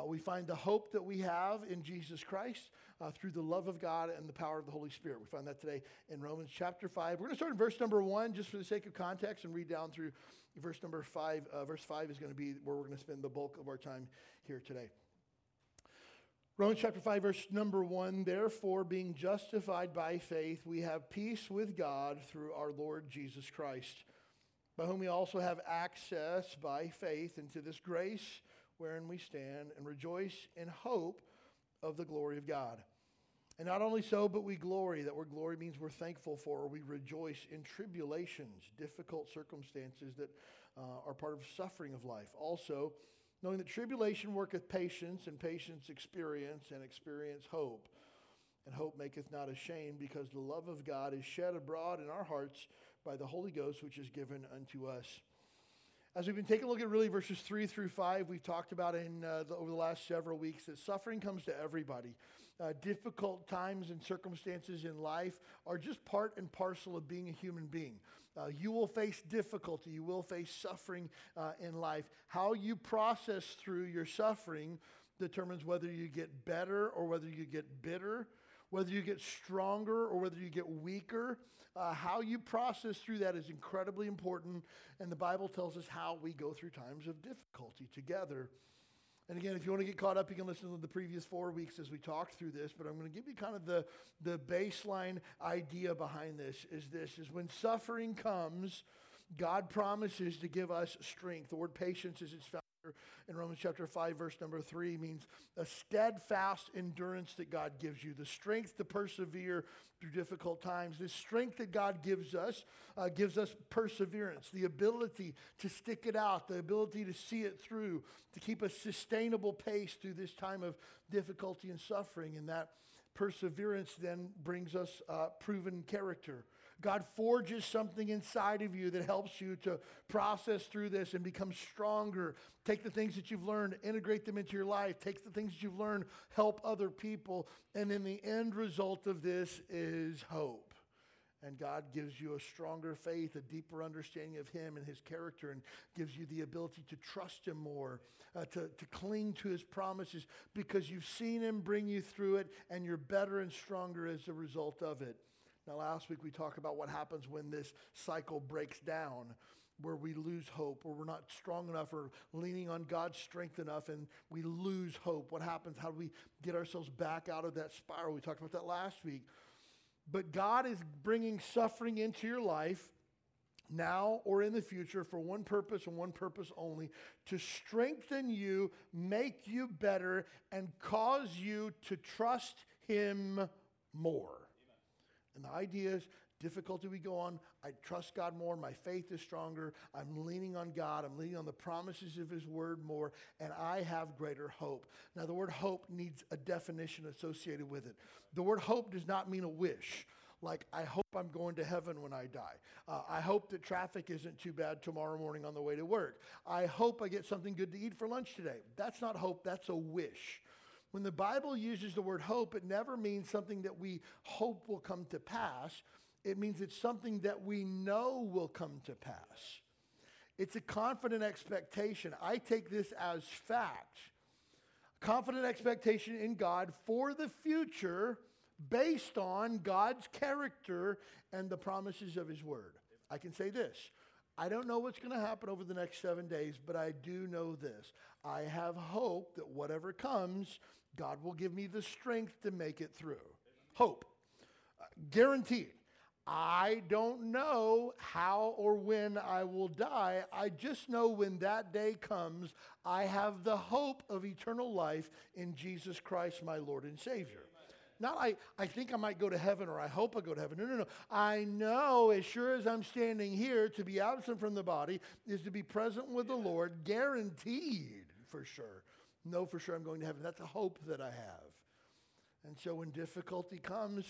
uh, we find the hope that we have in Jesus Christ uh, through the love of God and the power of the Holy Spirit. We find that today in Romans chapter 5. We're going to start in verse number 1 just for the sake of context and read down through verse number 5. Uh, verse 5 is going to be where we're going to spend the bulk of our time here today. Romans chapter 5, verse number 1 Therefore, being justified by faith, we have peace with God through our Lord Jesus Christ, by whom we also have access by faith into this grace wherein we stand and rejoice in hope of the glory of God. And not only so, but we glory. That word glory means we're thankful for, or we rejoice in tribulations, difficult circumstances that uh, are part of suffering of life. Also, knowing that tribulation worketh patience, and patience experience, and experience hope. And hope maketh not ashamed, because the love of God is shed abroad in our hearts by the Holy Ghost, which is given unto us. As we've been taking a look at really verses three through five, we've talked about in uh, the, over the last several weeks that suffering comes to everybody. Uh, difficult times and circumstances in life are just part and parcel of being a human being. Uh, you will face difficulty, you will face suffering uh, in life. How you process through your suffering determines whether you get better or whether you get bitter, whether you get stronger or whether you get weaker. Uh, how you process through that is incredibly important, and the Bible tells us how we go through times of difficulty together. And again, if you want to get caught up, you can listen to the previous four weeks as we talked through this. But I'm going to give you kind of the, the baseline idea behind this is this is when suffering comes, God promises to give us strength. The word patience is its found in Romans chapter 5, verse number 3 means a steadfast endurance that God gives you, the strength to persevere through difficult times. This strength that God gives us uh, gives us perseverance, the ability to stick it out, the ability to see it through, to keep a sustainable pace through this time of difficulty and suffering. And that perseverance then brings us uh, proven character. God forges something inside of you that helps you to process through this and become stronger. Take the things that you've learned, integrate them into your life. Take the things that you've learned, help other people. And then the end result of this is hope. And God gives you a stronger faith, a deeper understanding of Him and His character, and gives you the ability to trust Him more, uh, to, to cling to His promises because you've seen Him bring you through it, and you're better and stronger as a result of it. Now, last week we talked about what happens when this cycle breaks down, where we lose hope, or we're not strong enough or leaning on God's strength enough, and we lose hope. What happens? How do we get ourselves back out of that spiral? We talked about that last week. But God is bringing suffering into your life now or in the future for one purpose and one purpose only to strengthen you, make you better, and cause you to trust Him more. And the idea is difficulty we go on, I trust God more, my faith is stronger, I'm leaning on God, I'm leaning on the promises of His Word more, and I have greater hope. Now, the word hope needs a definition associated with it. The word hope does not mean a wish. Like, I hope I'm going to heaven when I die. Uh, I hope that traffic isn't too bad tomorrow morning on the way to work. I hope I get something good to eat for lunch today. That's not hope, that's a wish. When the Bible uses the word hope, it never means something that we hope will come to pass. It means it's something that we know will come to pass. It's a confident expectation. I take this as fact. Confident expectation in God for the future based on God's character and the promises of His Word. I can say this I don't know what's going to happen over the next seven days, but I do know this. I have hope that whatever comes, God will give me the strength to make it through. Hope. Uh, guaranteed. I don't know how or when I will die. I just know when that day comes, I have the hope of eternal life in Jesus Christ, my Lord and Savior. Not I, I think I might go to heaven or I hope I go to heaven. No, no, no. I know as sure as I'm standing here, to be absent from the body is to be present with the Lord, guaranteed for sure. Know for sure I'm going to heaven. That's a hope that I have. And so when difficulty comes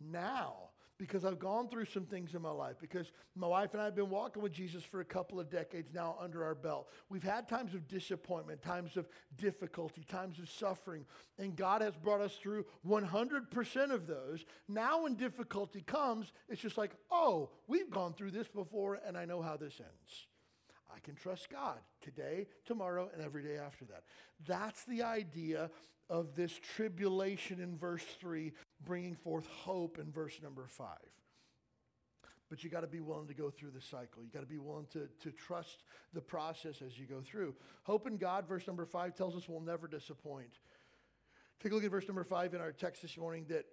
now, because I've gone through some things in my life, because my wife and I have been walking with Jesus for a couple of decades now under our belt. We've had times of disappointment, times of difficulty, times of suffering, and God has brought us through 100% of those. Now, when difficulty comes, it's just like, oh, we've gone through this before, and I know how this ends. I can trust God today, tomorrow, and every day after that. That's the idea of this tribulation in verse 3, bringing forth hope in verse number 5. But you got to be willing to go through the cycle. You got to be willing to, to trust the process as you go through. Hope in God, verse number 5, tells us we'll never disappoint. Take a look at verse number 5 in our text this morning that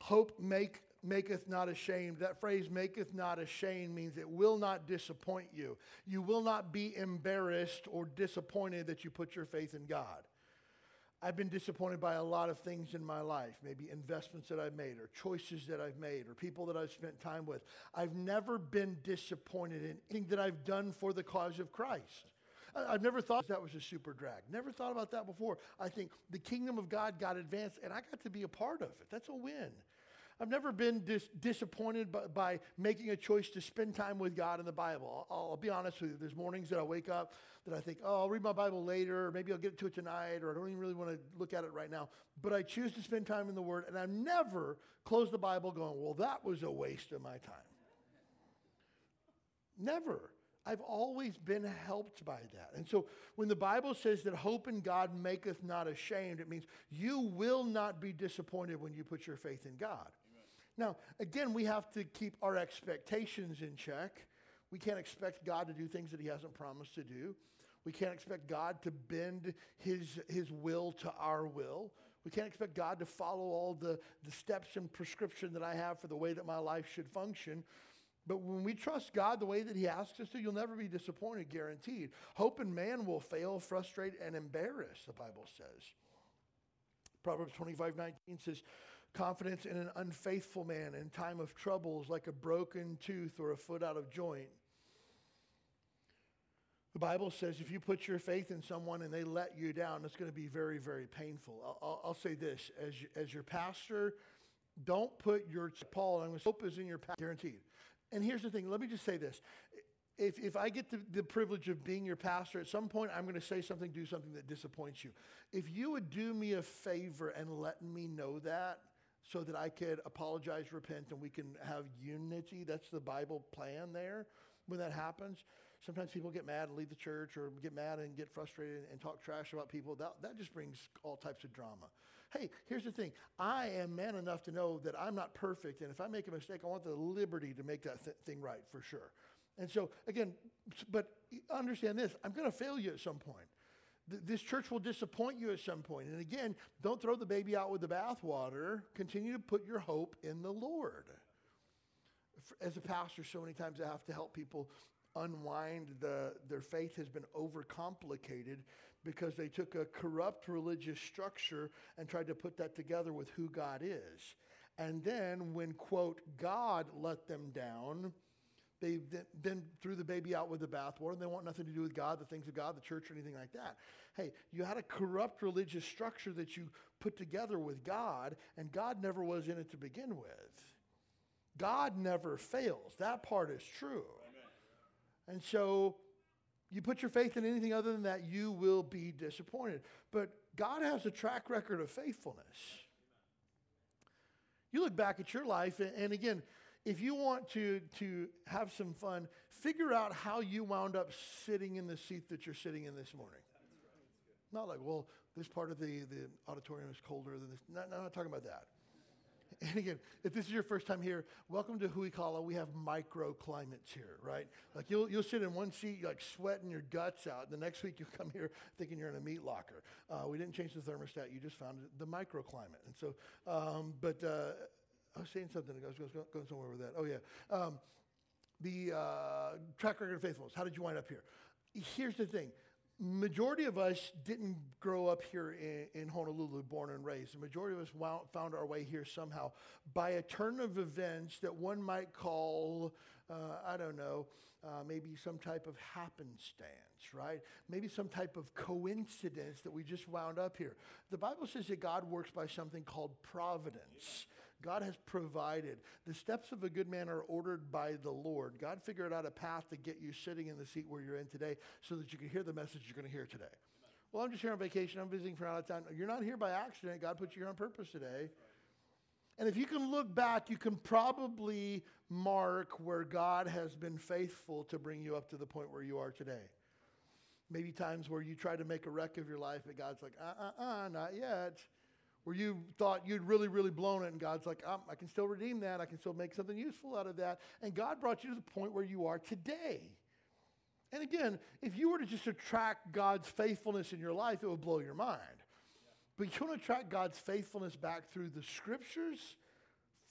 hope make maketh not ashamed. That phrase, maketh not ashamed, means it will not disappoint you. You will not be embarrassed or disappointed that you put your faith in God. I've been disappointed by a lot of things in my life, maybe investments that I've made, or choices that I've made, or people that I've spent time with. I've never been disappointed in anything that I've done for the cause of Christ. I've never thought that was a super drag. Never thought about that before. I think the kingdom of God got advanced, and I got to be a part of it. That's a win. I've never been dis- disappointed by, by, making a choice to spend time with God in the Bible. I'll, I'll, be honest with you. There's mornings that I wake up that I think, oh, I'll read my Bible later, or maybe I'll get to it tonight, or I don't even really want to look at it right now. But I choose to spend time in the Word, and I've never closed the Bible going, well, that was a waste of my time. Never. I've always been helped by that. And so when the Bible says that hope in God maketh not ashamed, it means you will not be disappointed when you put your faith in God. Now, again, we have to keep our expectations in check. We can't expect God to do things that He hasn't promised to do. We can't expect God to bend His, his will to our will. We can't expect God to follow all the, the steps and prescription that I have for the way that my life should function. But when we trust God the way that He asks us to, you'll never be disappointed, guaranteed. Hope in man will fail, frustrate, and embarrass, the Bible says. Proverbs 25 19 says, Confidence in an unfaithful man in time of trouble is like a broken tooth or a foot out of joint. The Bible says if you put your faith in someone and they let you down, it's going to be very, very painful. I'll, I'll say this as, as your pastor, don't put your, Paul, and hope is in your past, guaranteed. And here's the thing let me just say this. If, if I get the, the privilege of being your pastor, at some point I'm going to say something, do something that disappoints you. If you would do me a favor and let me know that, so that I could apologize, repent, and we can have unity. That's the Bible plan there when that happens. Sometimes people get mad and leave the church or get mad and get frustrated and talk trash about people. That, that just brings all types of drama. Hey, here's the thing I am man enough to know that I'm not perfect, and if I make a mistake, I want the liberty to make that th- thing right for sure. And so, again, but understand this I'm going to fail you at some point this church will disappoint you at some point. And again, don't throw the baby out with the bathwater. Continue to put your hope in the Lord. As a pastor, so many times I have to help people unwind the, their faith has been overcomplicated because they took a corrupt religious structure and tried to put that together with who God is. And then when, quote, God let them down, they then threw the baby out with the bathwater and they want nothing to do with God, the things of God, the church, or anything like that. Hey, you had a corrupt religious structure that you put together with God, and God never was in it to begin with. God never fails. That part is true. Amen. And so you put your faith in anything other than that, you will be disappointed. But God has a track record of faithfulness. You look back at your life, and again, if you want to, to have some fun, figure out how you wound up sitting in the seat that you're sitting in this morning. Not like, well, this part of the, the auditorium is colder than this. No, no, I'm not talking about that. And again, if this is your first time here, welcome to Huikala. We have microclimates here, right? Like you'll, you'll sit in one seat, like sweating your guts out. The next week you'll come here thinking you're in a meat locker. Uh, we didn't change the thermostat. You just found the microclimate. And so, um, but uh, I was saying something. I was going somewhere with that. Oh, yeah. Um, the uh, track record of faithfulness. How did you wind up here? Here's the thing. Majority of us didn't grow up here in, in Honolulu, born and raised. The majority of us wound, found our way here somehow by a turn of events that one might call, uh, I don't know, uh, maybe some type of happenstance. right? Maybe some type of coincidence that we just wound up here. The Bible says that God works by something called providence. God has provided. The steps of a good man are ordered by the Lord. God figured out a path to get you sitting in the seat where you're in today so that you can hear the message you're going to hear today. Well, I'm just here on vacation. I'm visiting for out of town. You're not here by accident. God put you here on purpose today. And if you can look back, you can probably mark where God has been faithful to bring you up to the point where you are today. Maybe times where you try to make a wreck of your life, but God's like, uh uh uh, not yet. Where you thought you'd really, really blown it, and God's like, um, I can still redeem that. I can still make something useful out of that. And God brought you to the point where you are today. And again, if you were to just track God's faithfulness in your life, it would blow your mind. But you want to track God's faithfulness back through the scriptures,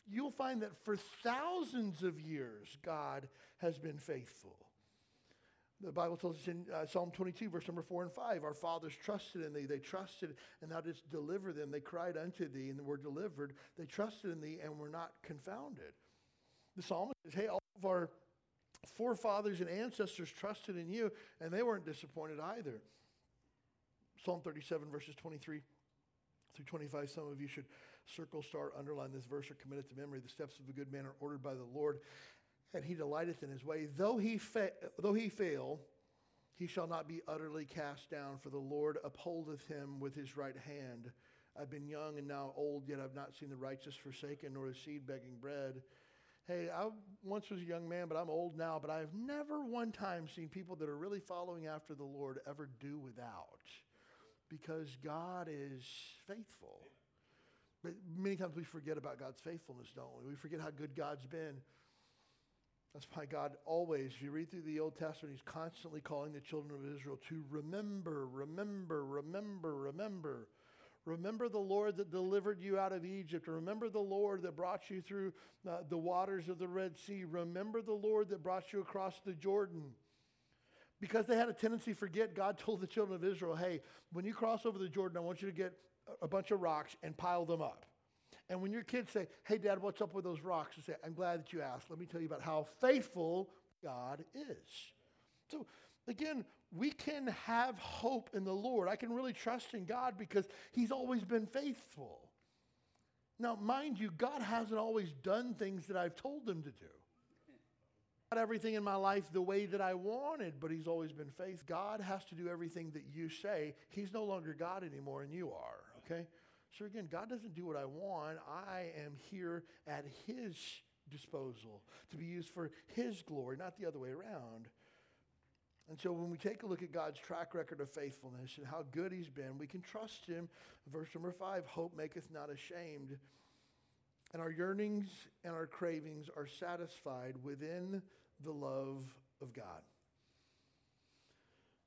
you'll find that for thousands of years, God has been faithful. The Bible tells us in uh, Psalm 22, verse number 4 and 5, our fathers trusted in thee. They trusted, and thou didst deliver them. They cried unto thee, and were delivered. They trusted in thee, and were not confounded. The psalmist says, Hey, all of our forefathers and ancestors trusted in you, and they weren't disappointed either. Psalm 37, verses 23 through 25. Some of you should circle, star, underline this verse, or commit it to memory. The steps of a good man are ordered by the Lord, and he delighteth in his way. Though he, fa- though he fail, he shall not be utterly cast down, for the Lord upholdeth him with his right hand. I've been young and now old, yet I've not seen the righteous forsaken, nor his seed begging bread. Hey, I once was a young man, but I'm old now, but I've never one time seen people that are really following after the Lord ever do without because God is faithful. But many times we forget about God's faithfulness, don't we? We forget how good God's been. That's why God always, you read through the Old Testament, He's constantly calling the children of Israel to remember, remember, remember, remember. Remember the Lord that delivered you out of Egypt. Remember the Lord that brought you through uh, the waters of the Red Sea. Remember the Lord that brought you across the Jordan. Because they had a tendency to forget, God told the children of Israel, hey, when you cross over the Jordan, I want you to get a bunch of rocks and pile them up. And when your kids say, hey, Dad, what's up with those rocks? You say, I'm glad that you asked. Let me tell you about how faithful God is. So, again, we can have hope in the Lord. I can really trust in God because He's always been faithful. Now, mind you, God hasn't always done things that I've told Him to do. Not everything in my life the way that I wanted, but He's always been faithful. God has to do everything that you say. He's no longer God anymore, and you are, okay? So again, God doesn't do what I want. I am here at His disposal to be used for His glory, not the other way around. And so when we take a look at God's track record of faithfulness and how good He's been, we can trust Him. Verse number five hope maketh not ashamed. And our yearnings and our cravings are satisfied within the love of God.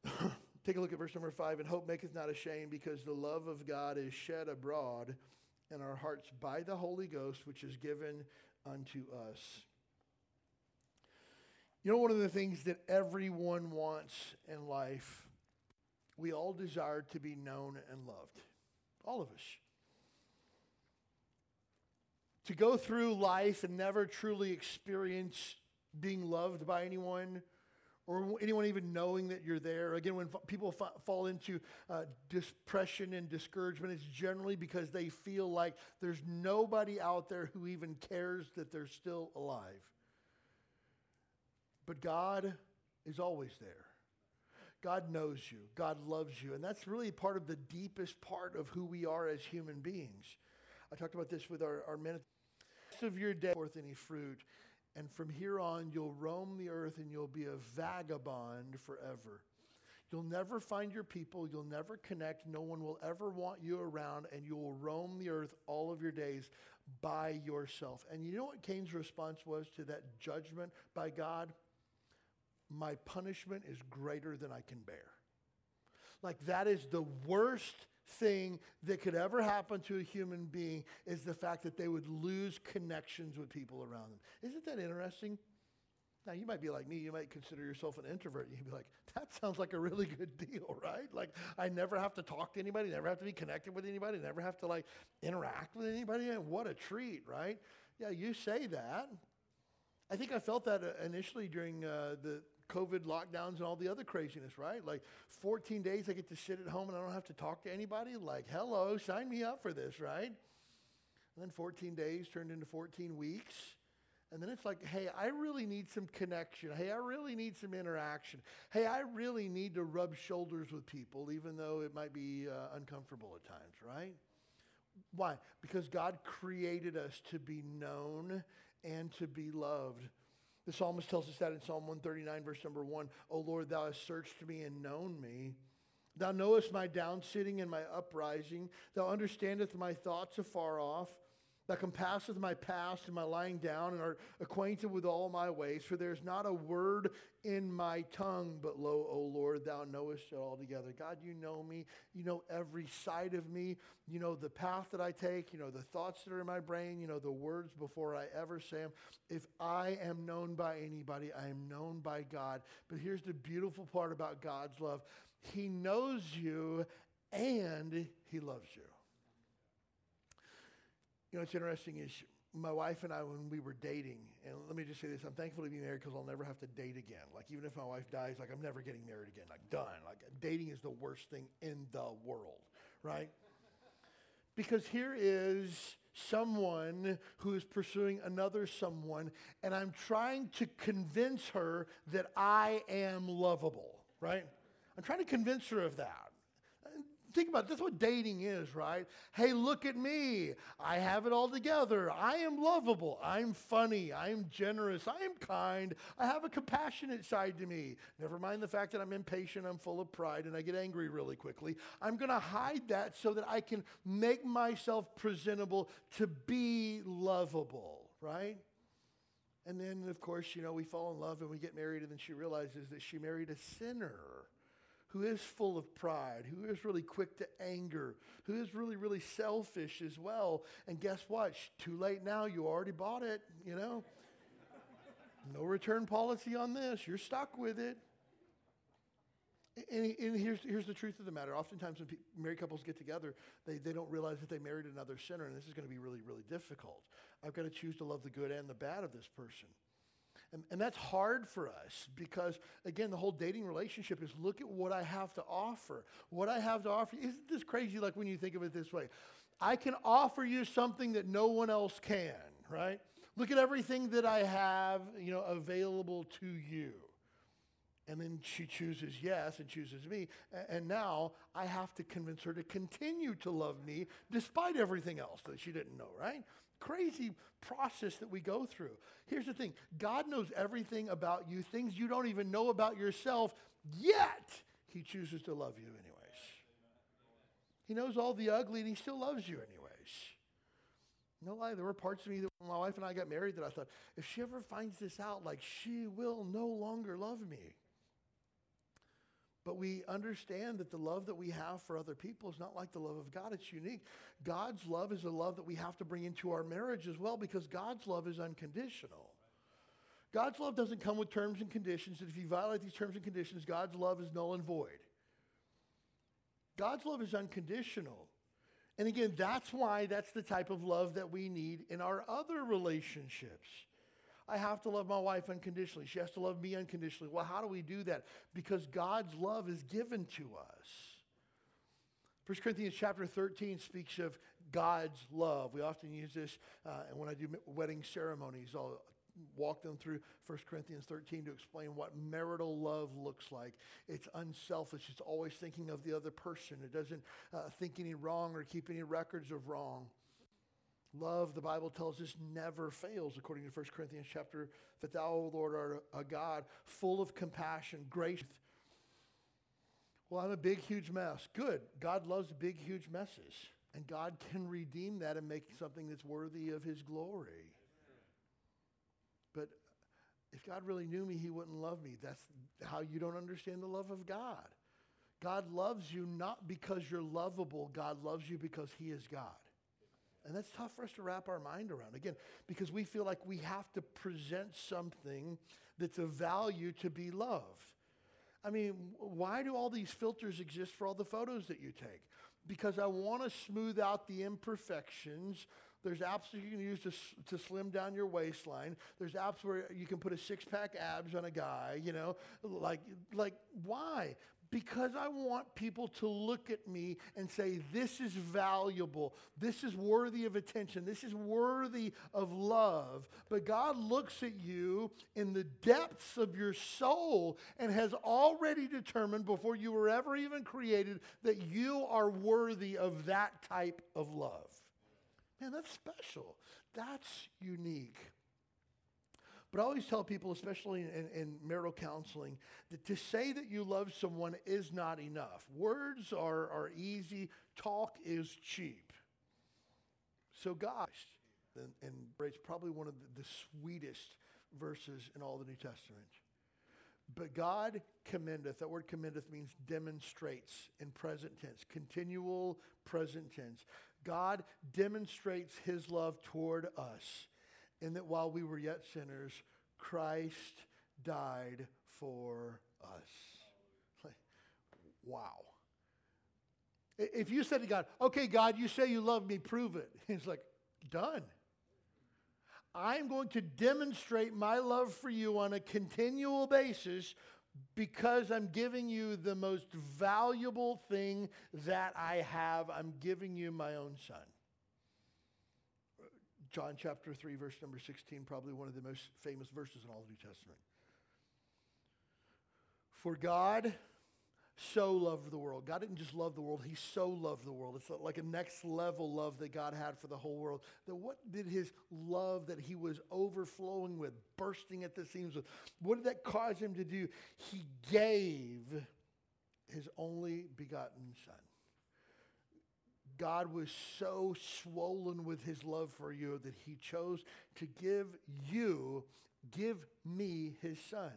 Take a look at verse number five. And hope maketh not ashamed, because the love of God is shed abroad in our hearts by the Holy Ghost, which is given unto us. You know, one of the things that everyone wants in life, we all desire to be known and loved. All of us. To go through life and never truly experience being loved by anyone or anyone even knowing that you're there. Again, when people fall into uh, depression and discouragement, it's generally because they feel like there's nobody out there who even cares that they're still alive. But God is always there. God knows you. God loves you. And that's really part of the deepest part of who we are as human beings. I talked about this with our, our men. of your day forth any fruit. And from here on, you'll roam the earth and you'll be a vagabond forever. You'll never find your people. You'll never connect. No one will ever want you around, and you will roam the earth all of your days by yourself. And you know what Cain's response was to that judgment by God? My punishment is greater than I can bear. Like, that is the worst thing that could ever happen to a human being is the fact that they would lose connections with people around them. Isn't that interesting? Now, you might be like me, you might consider yourself an introvert. You'd be like, that sounds like a really good deal, right? Like, I never have to talk to anybody, never have to be connected with anybody, never have to like interact with anybody. And what a treat, right? Yeah, you say that. I think I felt that uh, initially during uh, the COVID lockdowns and all the other craziness, right? Like 14 days I get to sit at home and I don't have to talk to anybody. Like, hello, sign me up for this, right? And then 14 days turned into 14 weeks. And then it's like, hey, I really need some connection. Hey, I really need some interaction. Hey, I really need to rub shoulders with people, even though it might be uh, uncomfortable at times, right? Why? Because God created us to be known and to be loved. The psalmist tells us that in Psalm 139, verse number one. O Lord, thou hast searched me and known me. Thou knowest my down sitting and my uprising. Thou understandest my thoughts afar off. Thou compasseth my past and my lying down, and are acquainted with all my ways. For there is not a word in my tongue, but lo, O Lord, thou knowest it altogether. God, you know me. You know every side of me. You know the path that I take. You know the thoughts that are in my brain. You know the words before I ever say them. If I am known by anybody, I am known by God. But here's the beautiful part about God's love He knows you and He loves you. You know, it's interesting is my wife and I, when we were dating, and let me just say this, I'm thankful to be married because I'll never have to date again. Like, even if my wife dies, like, I'm never getting married again. Like, done. Like, dating is the worst thing in the world, right? Because here is someone who is pursuing another someone, and I'm trying to convince her that I am lovable, right? I'm trying to convince her of that think about it. That's what dating is, right? Hey, look at me. I have it all together. I am lovable. I'm funny. I'm generous. I am kind. I have a compassionate side to me. Never mind the fact that I'm impatient, I'm full of pride, and I get angry really quickly. I'm going to hide that so that I can make myself presentable to be lovable, right? And then, of course, you know, we fall in love and we get married, and then she realizes that she married a sinner who is full of pride, who is really quick to anger, who is really, really selfish as well. And guess what? Too late now. You already bought it, you know? no return policy on this. You're stuck with it. And, and, here's, here's the truth of the matter. Oftentimes, when pe- married couples get together, they, they don't realize that they married another sinner, and this is going to be really, really difficult. I've got to choose to love the good and the bad of this person. And, and that's hard for us because, again, the whole dating relationship is look at what I have to offer. What I have to offer. Isn't this crazy like when you think of it this way? I can offer you something that no one else can, right? Look at everything that I have, you know, available to you. And then she chooses yes and chooses me. And now I have to convince her to continue to love me despite everything else that she didn't know, right? Crazy process that we go through. Here's the thing God knows everything about you, things you don't even know about yourself, yet He chooses to love you anyways. He knows all the ugly and He still loves you anyways. No lie, there were parts of me that when my wife and I got married that I thought, if she ever finds this out, like she will no longer love me. But we understand that the love that we have for other people is not like the love of God. It's unique. God's love is a love that we have to bring into our marriage as well because God's love is unconditional. God's love doesn't come with terms and conditions. And if you violate these terms and conditions, God's love is null and void. God's love is unconditional. And again, that's why that's the type of love that we need in our other relationships. I have to love my wife unconditionally. She has to love me unconditionally. Well, how do we do that? Because God's love is given to us. 1 Corinthians chapter 13 speaks of God's love. We often use this, uh, and when I do wedding ceremonies, I'll walk them through 1 Corinthians 13 to explain what marital love looks like. It's unselfish, it's always thinking of the other person, it doesn't uh, think any wrong or keep any records of wrong. Love, the Bible tells us, never fails, according to 1 Corinthians chapter, that thou, O Lord, art a God full of compassion, grace. Well, I'm a big, huge mess. Good. God loves big, huge messes. And God can redeem that and make something that's worthy of his glory. But if God really knew me, he wouldn't love me. That's how you don't understand the love of God. God loves you not because you're lovable, God loves you because he is God. And that's tough for us to wrap our mind around. Again, because we feel like we have to present something that's of value to be loved. I mean, why do all these filters exist for all the photos that you take? Because I want to smooth out the imperfections There's apps you can use to, to slim down your waistline. There's apps where you can put a six pack abs on a guy, you know, like, like why? Because I want people to look at me and say, this is valuable. This is worthy of attention. This is worthy of love. But God looks at you in the depths of your soul and has already determined before you were ever even created that you are worthy of that type of love. Man, that's special. That's unique. But I always tell people, especially in, in, marital counseling, that to say that you love someone is not enough. Words are, are easy, talk is cheap. So, gosh, and, and it's probably one of the, the sweetest verses in all the New Testament. But God commendeth, that word commendeth means demonstrates in present tense, continual present tense. God demonstrates his love toward us in that while we were yet sinners, Christ died for us. Wow. If you said to God, okay, God, you say you love me, prove it. He's like, done. I'm going to demonstrate my love for you on a continual basis because I'm giving you the most valuable thing that I have. I'm giving you my own son. John chapter 3, verse number 16, probably one of the most famous verses in all the New Testament. For God so loved the world. God didn't just love the world, He so loved the world. It's like a next level love that God had for the whole world. That what did His love that He was overflowing with, bursting at the seams with, what did that cause Him to do? He gave His only begotten Son. God was so swollen with his love for you that he chose to give you, give me his son.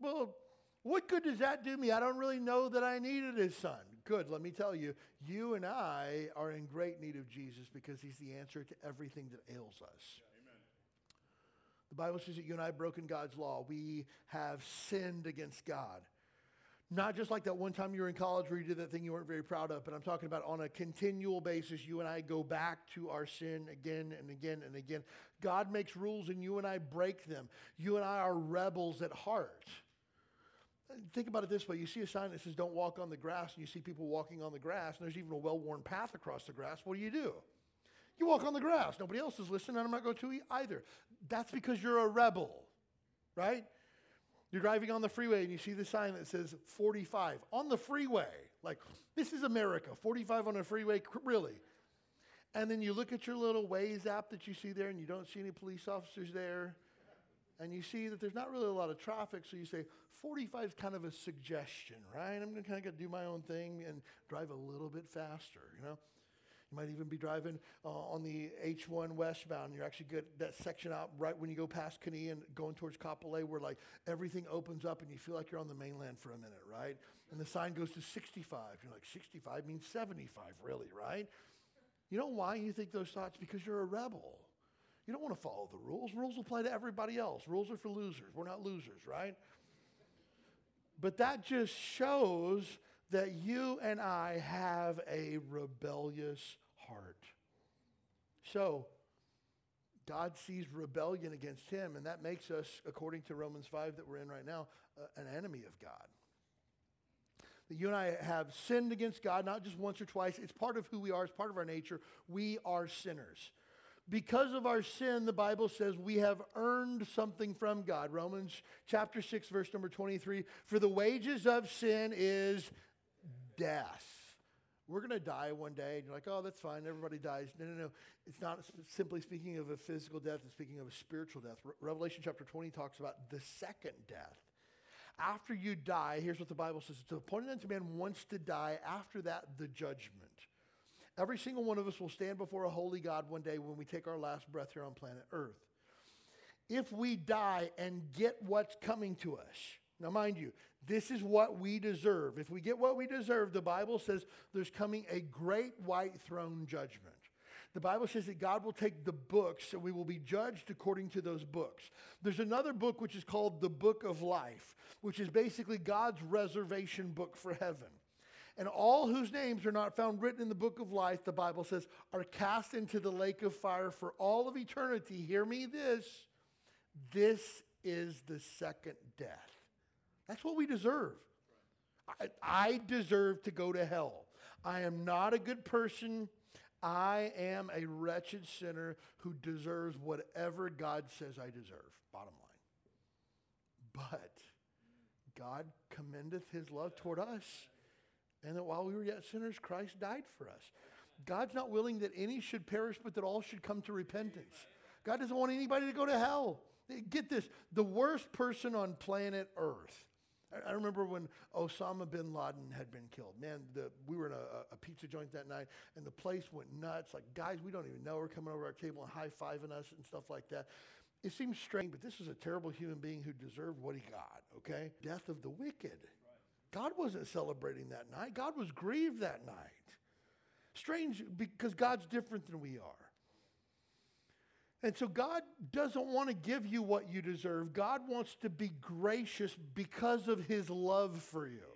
Well, what good does that do me? I don't really know that I needed his son. Good, let me tell you, you and I are in great need of Jesus because he's the answer to everything that ails us. The Bible says that you and I have broken God's law. We have sinned against God. Not just like that one time you were in college where you did that thing you weren't very proud of, but I'm talking about on a continual basis, you and I go back to our sin again and again and again. God makes rules and you and I break them. You and I are rebels at heart. Think about it this way you see a sign that says, Don't walk on the grass, and you see people walking on the grass, and there's even a well worn path across the grass. What do you do? You walk on the grass. Nobody else is listening, and I'm not going to either. That's because you're a rebel, right? You're driving on the freeway and you see the sign that says 45 on the freeway. Like, this is America, 45 on a freeway, really. And then you look at your little Waze app that you see there and you don't see any police officers there. And you see that there's not really a lot of traffic, so you say 45 is kind of a suggestion, right? I'm to kind of do my own thing and drive a little bit faster, you know? You might even be driving uh, on the H1 westbound. You're actually good that section out right when you go past Caney and going towards Kapolei, where like everything opens up and you feel like you're on the mainland for a minute, right? And the sign goes to 65. You're like, 65 means 75, really, right? You know why you think those thoughts? Because you're a rebel. You don't want to follow the rules. Rules apply to everybody else. Rules are for losers. We're not losers, right? But that just shows that you and I have a rebellious heart. So, God sees rebellion against him, and that makes us, according to Romans 5 that we're in right now, uh, an enemy of God. That you and I have sinned against God, not just once or twice. It's part of who we are, it's part of our nature. We are sinners. Because of our sin, the Bible says we have earned something from God. Romans chapter 6, verse number 23 For the wages of sin is death. We're going to die one day. And you're like, oh, that's fine. Everybody dies. No, no, no. It's not simply speaking of a physical death, it's speaking of a spiritual death. Re- Revelation chapter 20 talks about the second death. After you die, here's what the Bible says it's appointed unto man once to die. After that, the judgment. Every single one of us will stand before a holy God one day when we take our last breath here on planet Earth. If we die and get what's coming to us, now, mind you, this is what we deserve. If we get what we deserve, the Bible says there's coming a great white throne judgment. The Bible says that God will take the books and we will be judged according to those books. There's another book which is called the Book of Life, which is basically God's reservation book for heaven. And all whose names are not found written in the book of life, the Bible says, are cast into the lake of fire for all of eternity. Hear me this. This is the second death. That's what we deserve. I, I deserve to go to hell. I am not a good person. I am a wretched sinner who deserves whatever God says I deserve, bottom line. But God commendeth his love toward us, and that while we were yet sinners, Christ died for us. God's not willing that any should perish, but that all should come to repentance. God doesn't want anybody to go to hell. Get this the worst person on planet Earth I remember when Osama bin Laden had been killed. Man, the, we were in a, a, pizza joint that night, and the place went nuts. Like, guys, we don't even know are coming over our table and high fiving us and stuff like that. It seems strange, but this is a terrible human being who deserved what he got, okay? Death of the wicked. God wasn't celebrating that night, God was grieved that night. Strange because God's different than we are. And so God doesn't want to give you what you deserve. God wants to be gracious because of his love for you.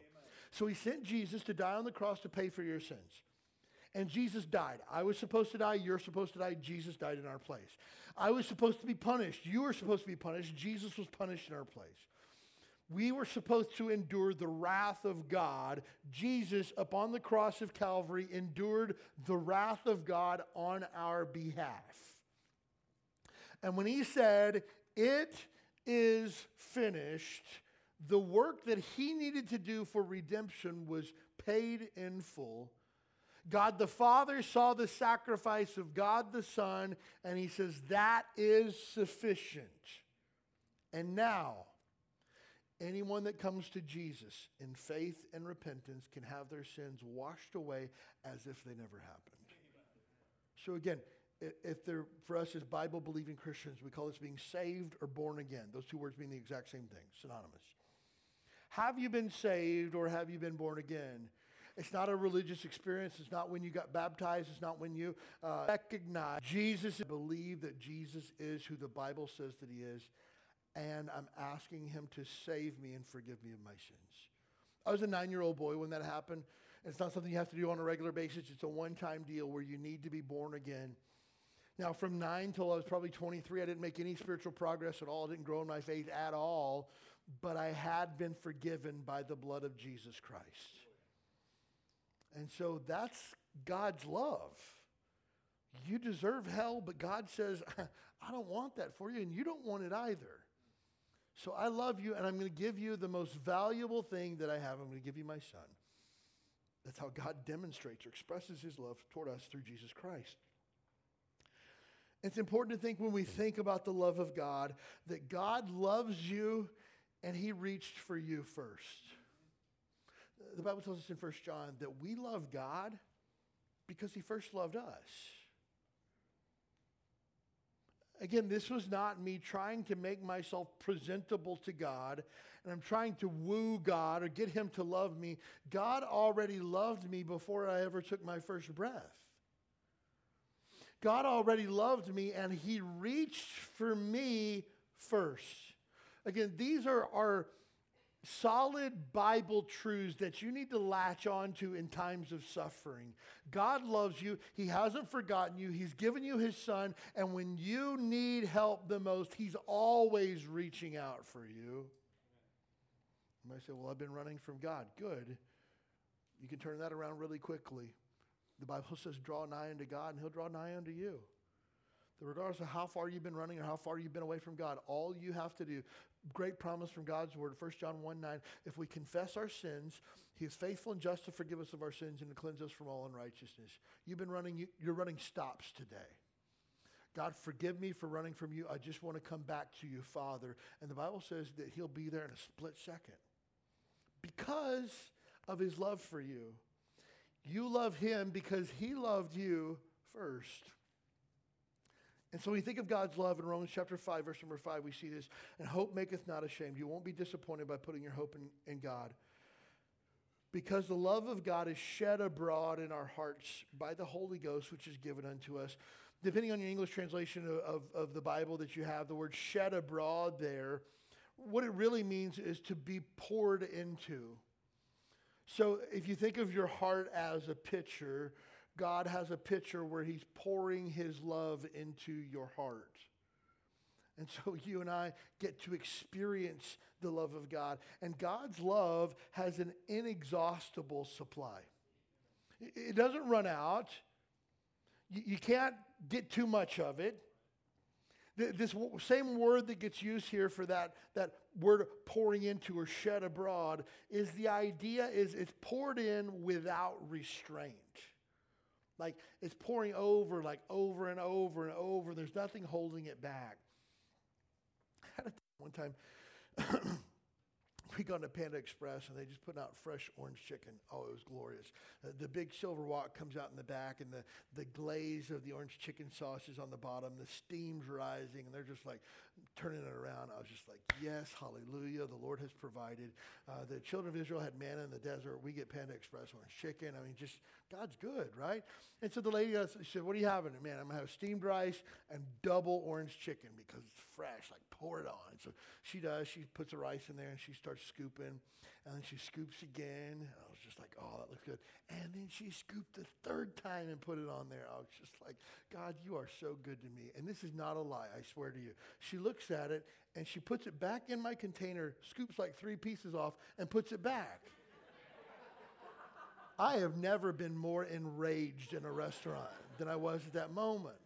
So he sent Jesus to die on the cross to pay for your sins. And Jesus died. I was supposed to die. You're supposed to die. Jesus died in our place. I was supposed to be punished. You were supposed to be punished. Jesus was punished in our place. We were supposed to endure the wrath of God. Jesus, upon the cross of Calvary, endured the wrath of God on our behalf. And when he said, It is finished, the work that he needed to do for redemption was paid in full. God the Father saw the sacrifice of God the Son, and he says, That is sufficient. And now, anyone that comes to Jesus in faith and repentance can have their sins washed away as if they never happened. So, again, if they're for us as Bible believing Christians, we call this being saved or born again. Those two words mean the exact same thing, synonymous. Have you been saved or have you been born again? It's not a religious experience. It's not when you got baptized. It's not when you uh, recognize Jesus. Believe that Jesus is who the Bible says that he is. And I'm asking him to save me and forgive me of my sins. I was a nine year old boy when that happened. It's not something you have to do on a regular basis. It's a one time deal where you need to be born again. Now, from nine till I was probably 23, I didn't make any spiritual progress at all. I didn't grow in my faith at all, but I had been forgiven by the blood of Jesus Christ. And so that's God's love. You deserve hell, but God says, I don't want that for you, and you don't want it either. So I love you, and I'm going to give you the most valuable thing that I have. I'm going to give you my son. That's how God demonstrates or expresses his love toward us through Jesus Christ. It's important to think when we think about the love of God that God loves you and he reached for you first. The Bible tells us in 1 John that we love God because he first loved us. Again, this was not me trying to make myself presentable to God and I'm trying to woo God or get him to love me. God already loved me before I ever took my first breath. God already loved me and he reached for me first. Again, these are our solid Bible truths that you need to latch onto in times of suffering. God loves you. He hasn't forgotten you. He's given you his son. And when you need help the most, he's always reaching out for you. You might say, Well, I've been running from God. Good. You can turn that around really quickly. The Bible says, draw nigh unto God, and He'll draw nigh unto you. regardless of how far you've been running or how far you've been away from God, all you have to do, great promise from God's word, 1 John 1 9, if we confess our sins, He is faithful and just to forgive us of our sins and to cleanse us from all unrighteousness. You've been running, you're running stops today. God, forgive me for running from you. I just want to come back to you, Father. And the Bible says that He'll be there in a split second because of His love for you. You love him because he loved you first. And so we think of God's love in Romans chapter 5, verse number 5, we see this. And hope maketh not ashamed. You won't be disappointed by putting your hope in, in God. Because the love of God is shed abroad in our hearts by the Holy Ghost, which is given unto us. Depending on your English translation of, of, of the Bible that you have, the word shed abroad there, what it really means is to be poured into. So if you think of your heart as a pitcher, God has a pitcher where he's pouring his love into your heart. And so you and I get to experience the love of God. And God's love has an inexhaustible supply. It doesn't run out. You can't get too much of it. This same word that gets used here for that, that word pouring into or shed abroad is the idea is it's poured in without restraint. Like it's pouring over, like over and over and over. There's nothing holding it back. I had a one time we got to Panda Express and they just put out fresh orange chicken. Oh, it was glorious. Uh, the big silver wok comes out in the back and the, the glaze of the orange chicken sauce is on the bottom. The steam's rising and they're just like turning it around. I was just like, yes, hallelujah. The Lord has provided. Uh, the children of Israel had manna in the desert. We get Panda Express orange chicken. I mean, just God's good, right? And so the lady uh, said, what are you having? Man, I'm going to have steamed rice and double orange chicken because it's fresh. Like pour it on. So she does. She puts the rice in there and she starts scooping. And then she scoops again. Just like, oh, that looks good. And then she scooped the third time and put it on there. I was just like, God, you are so good to me. And this is not a lie, I swear to you. She looks at it and she puts it back in my container, scoops like three pieces off, and puts it back. I have never been more enraged in a restaurant than I was at that moment.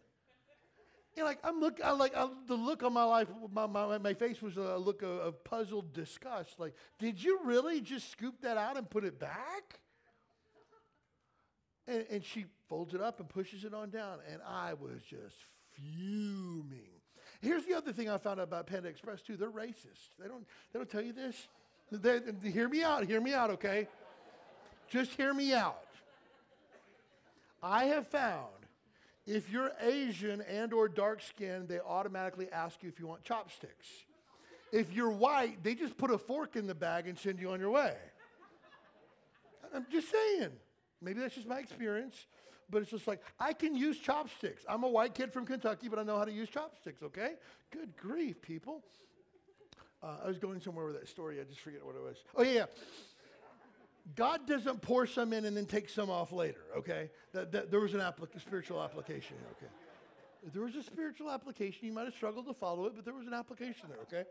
Know, like I'm look, I like I, the look on my life, my, my, my face was a look of, of puzzled disgust. Like, did you really just scoop that out and put it back? And, and she folds it up and pushes it on down, and I was just fuming. Here's the other thing I found out about Panda Express too. They're racist. They don't they don't tell you this. They, they, hear me out. Hear me out, okay? Just hear me out. I have found if you're Asian and or dark skinned, they automatically ask you if you want chopsticks. If you're white, they just put a fork in the bag and send you on your way. I'm just saying. Maybe that's just my experience, but it's just like, I can use chopsticks. I'm a white kid from Kentucky, but I know how to use chopsticks, okay? Good grief, people. Uh, I was going somewhere with that story. I just forget what it was. Oh, yeah. God doesn't pour some in and then take some off later, okay? That, that there was an applica- spiritual application okay? There was a spiritual application. You might have struggled to follow it, but there was an application there, okay?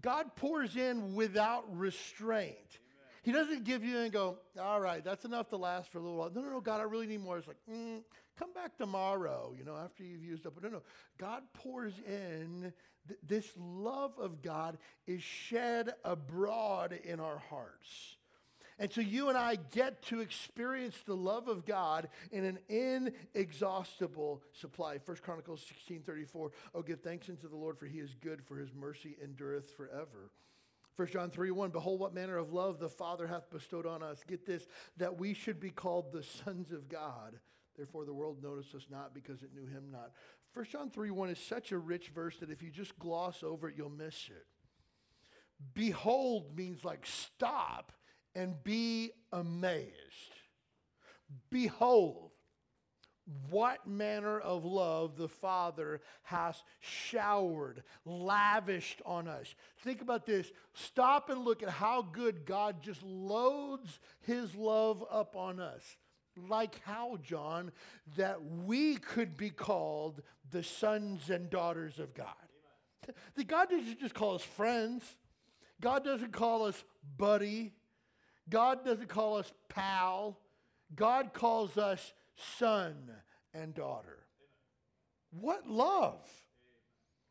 God pours in without restraint. He doesn't give you and go, all right, that's enough to last for a little while. No, no, no, God, I really need more. It's like, mm, come back tomorrow, you know, after you've used up. No, no. God pours in. Th- this love of God is shed abroad in our hearts. And so you and I get to experience the love of God in an inexhaustible supply. 1 Chronicles 16 34. Oh, give thanks unto the Lord, for he is good, for his mercy endureth forever. 1 John 3 1, behold, what manner of love the Father hath bestowed on us. Get this, that we should be called the sons of God. Therefore, the world noticed us not because it knew him not. 1 John 3 1 is such a rich verse that if you just gloss over it, you'll miss it. Behold means like stop and be amazed. Behold, what manner of love the Father has showered, lavished on us. Think about this. Stop and look at how good God just loads his love up on us. Like how, John, that we could be called the sons and daughters of God. That God doesn't just call us friends, God doesn't call us buddy. God doesn't call us pal, God calls us son and daughter. What love!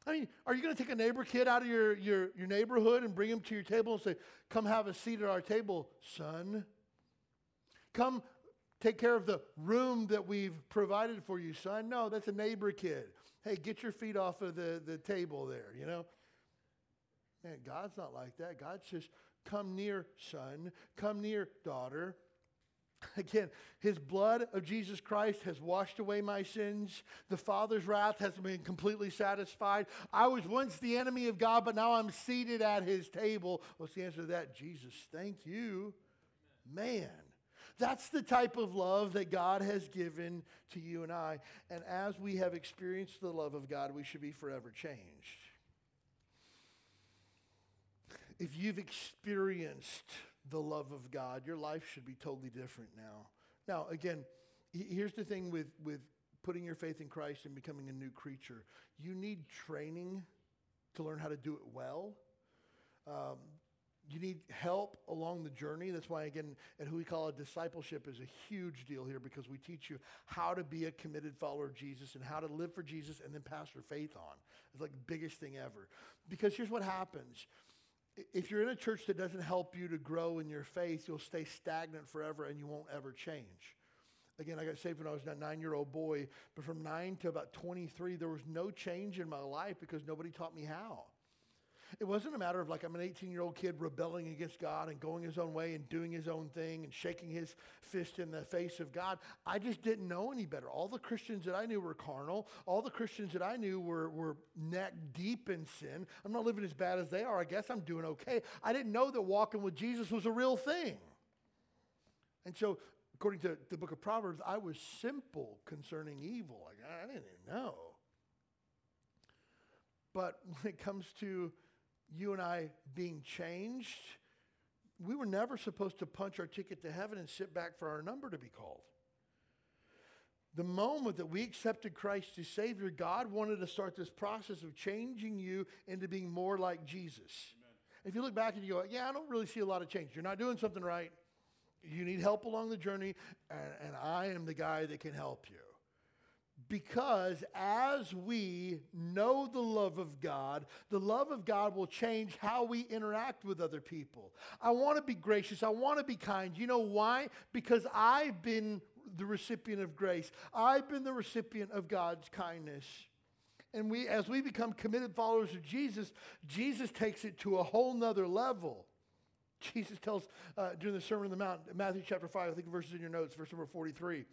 I mean, are you going to take a neighbor kid out of your, your, your neighborhood and bring him to your table and say, Come have a seat at our table, son? Come take care of the room that we've provided for you, son? No, that's a neighbor kid. Hey, get your feet off of the, the table there, you know? Man, God's not like that. God's says, Come near, son. Come near, daughter. Again, his blood of Jesus Christ has washed away my sins. The Father's wrath has been completely satisfied. I was once the enemy of God, but now I'm seated at his table. What's the answer to that? Jesus, thank you. Man, that's the type of love that God has given to you and I. And as we have experienced the love of God, we should be forever changed if you've experienced the love of God, your life should be totally different now. Now, again, here's the thing with, with putting your faith in Christ and becoming a new creature. You need training to learn how to do it well. Um, you need help along the journey. That's why, again, at who we call a discipleship is a huge deal here because we teach you how to be a committed follower of Jesus and how to live for Jesus and then pass your faith on. It's like the biggest thing ever. Because here's what happens if you're in a church that doesn't help you to grow in your faith, you'll stay stagnant forever and you won't ever change. Again, I got saved when I was a nine year old boy, but from nine to about 23, there was no change in my life because nobody taught me how. It wasn't a matter of like I'm an 18 year old kid rebelling against God and going his own way and doing his own thing and shaking his fist in the face of God. I just didn't know any better. All the Christians that I knew were carnal. All the Christians that I knew were, were neck deep in sin. I'm not living as bad as they are. I guess I'm doing okay. I didn't know that walking with Jesus was a real thing. And so, according to the book of Proverbs, I was simple concerning evil. Like, I didn't even know. But when it comes to you and I being changed, we were never supposed to punch our ticket to heaven and sit back for our number to be called. The moment that we accepted Christ as Savior, God wanted to start this process of changing you into being more like Jesus. Amen. If you look back and you go, Yeah, I don't really see a lot of change. You're not doing something right. You need help along the journey, and, and I am the guy that can help you. Because as we know the love of God, the love of God will change how we interact with other people. I want to be gracious. I want to be kind. You know why? Because I've been the recipient of grace. I've been the recipient of God's kindness. And we, as we become committed followers of Jesus, Jesus takes it to a whole nother level. Jesus tells uh, during the Sermon on the Mount, Matthew chapter 5, I think verses in your notes, verse number 43.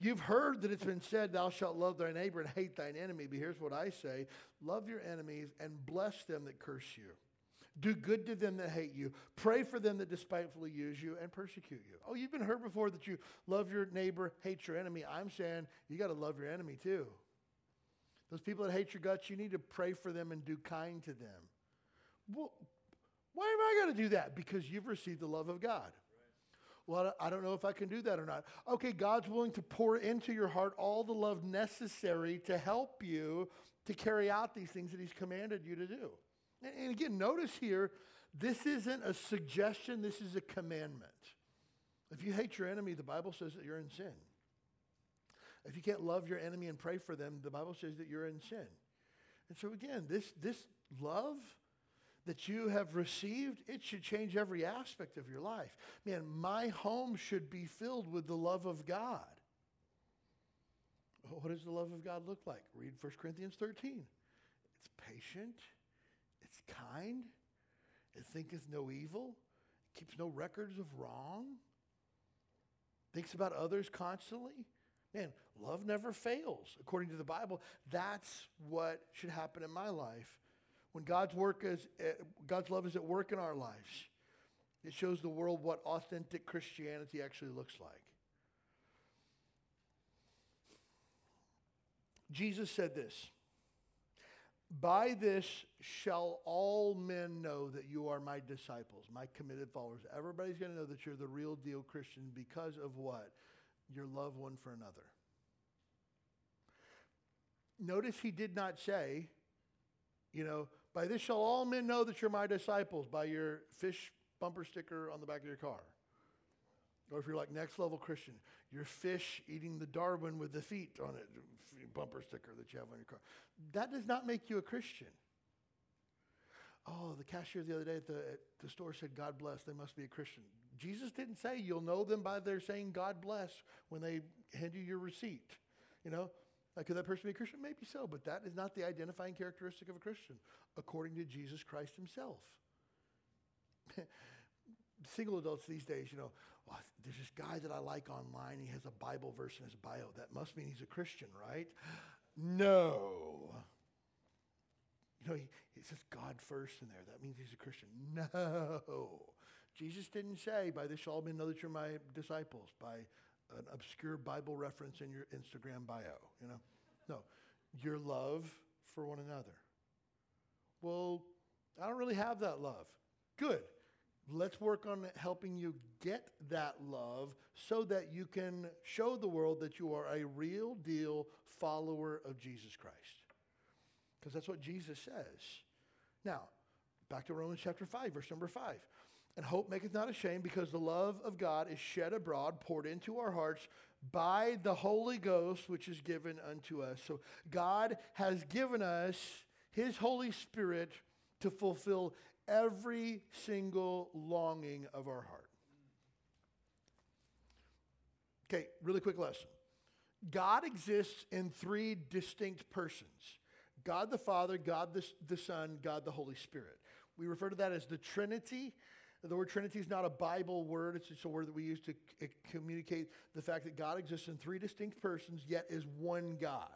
You've heard that it's been said, Thou shalt love thy neighbor and hate thine enemy. But here's what I say love your enemies and bless them that curse you. Do good to them that hate you. Pray for them that despitefully use you and persecute you. Oh, you've been heard before that you love your neighbor, hate your enemy. I'm saying you got to love your enemy too. Those people that hate your guts, you need to pray for them and do kind to them. Well, why am I going to do that? Because you've received the love of God. Well, I don't know if I can do that or not. Okay, God's willing to pour into your heart all the love necessary to help you to carry out these things that He's commanded you to do. And, again, notice here, this isn't a suggestion, this is a commandment. If you hate your enemy, the Bible says that you're in sin. If you can't love your enemy and pray for them, the Bible says that you're in sin. And so, again, this, this love that you have received, it should change every aspect of your life. Man, my home should be filled with the love of God. What does the love of God look like? Read 1 Corinthians 13. It's patient, it's kind, it thinketh no evil, it keeps no records of wrong, thinks about others constantly. Man, love never fails. According to the Bible, that's what should happen in my life when God's work is eh, God's love is at work in our lives, it shows the world what authentic Christianity actually looks like. Jesus said this By this shall all men know that you are my disciples, my committed followers. Everybody's going to know that you're the real deal Christian because of what? Your love one for another. Notice he did not say, you know, by this shall all men know that you're my disciples, by your fish bumper sticker on the back of your car. Or if you're like next level Christian, your fish eating the Darwin with the feet on it, bumper sticker that you have on your car. That does not make you a Christian. Oh, the cashier the other day at the, at the store said, God bless, they must be a Christian. Jesus didn't say you'll know them by their saying God bless when they hand you your receipt. You know, uh, could that person be a Christian? Maybe so, but that is not the identifying characteristic of a Christian, according to Jesus Christ himself. Single adults these days, you know, well, there's this guy that I like online. He has a Bible verse in his bio. That must mean he's a Christian, right? No. You know, he, he says God first in there. That means he's a Christian. No. Jesus didn't say, by this shall all men know that you're my disciples. By an obscure Bible reference in your Instagram bio, you know? No, your love for one another. Well, I don't really have that love. Good. Let's work on helping you get that love so that you can show the world that you are a real deal follower of Jesus Christ. Because that's what Jesus says. Now, back to Romans chapter 5, verse number 5. And hope maketh not ashamed, because the love of God is shed abroad, poured into our hearts by the Holy Ghost, which is given unto us. So God has given us his Holy Spirit to fulfill every single longing of our heart. Okay, really quick lesson. God exists in three distinct persons God the Father, God the, the Son, God the Holy Spirit. We refer to that as the Trinity. The word Trinity is not a Bible word, it's just a word that we use to c- communicate the fact that God exists in three distinct persons, yet is one God.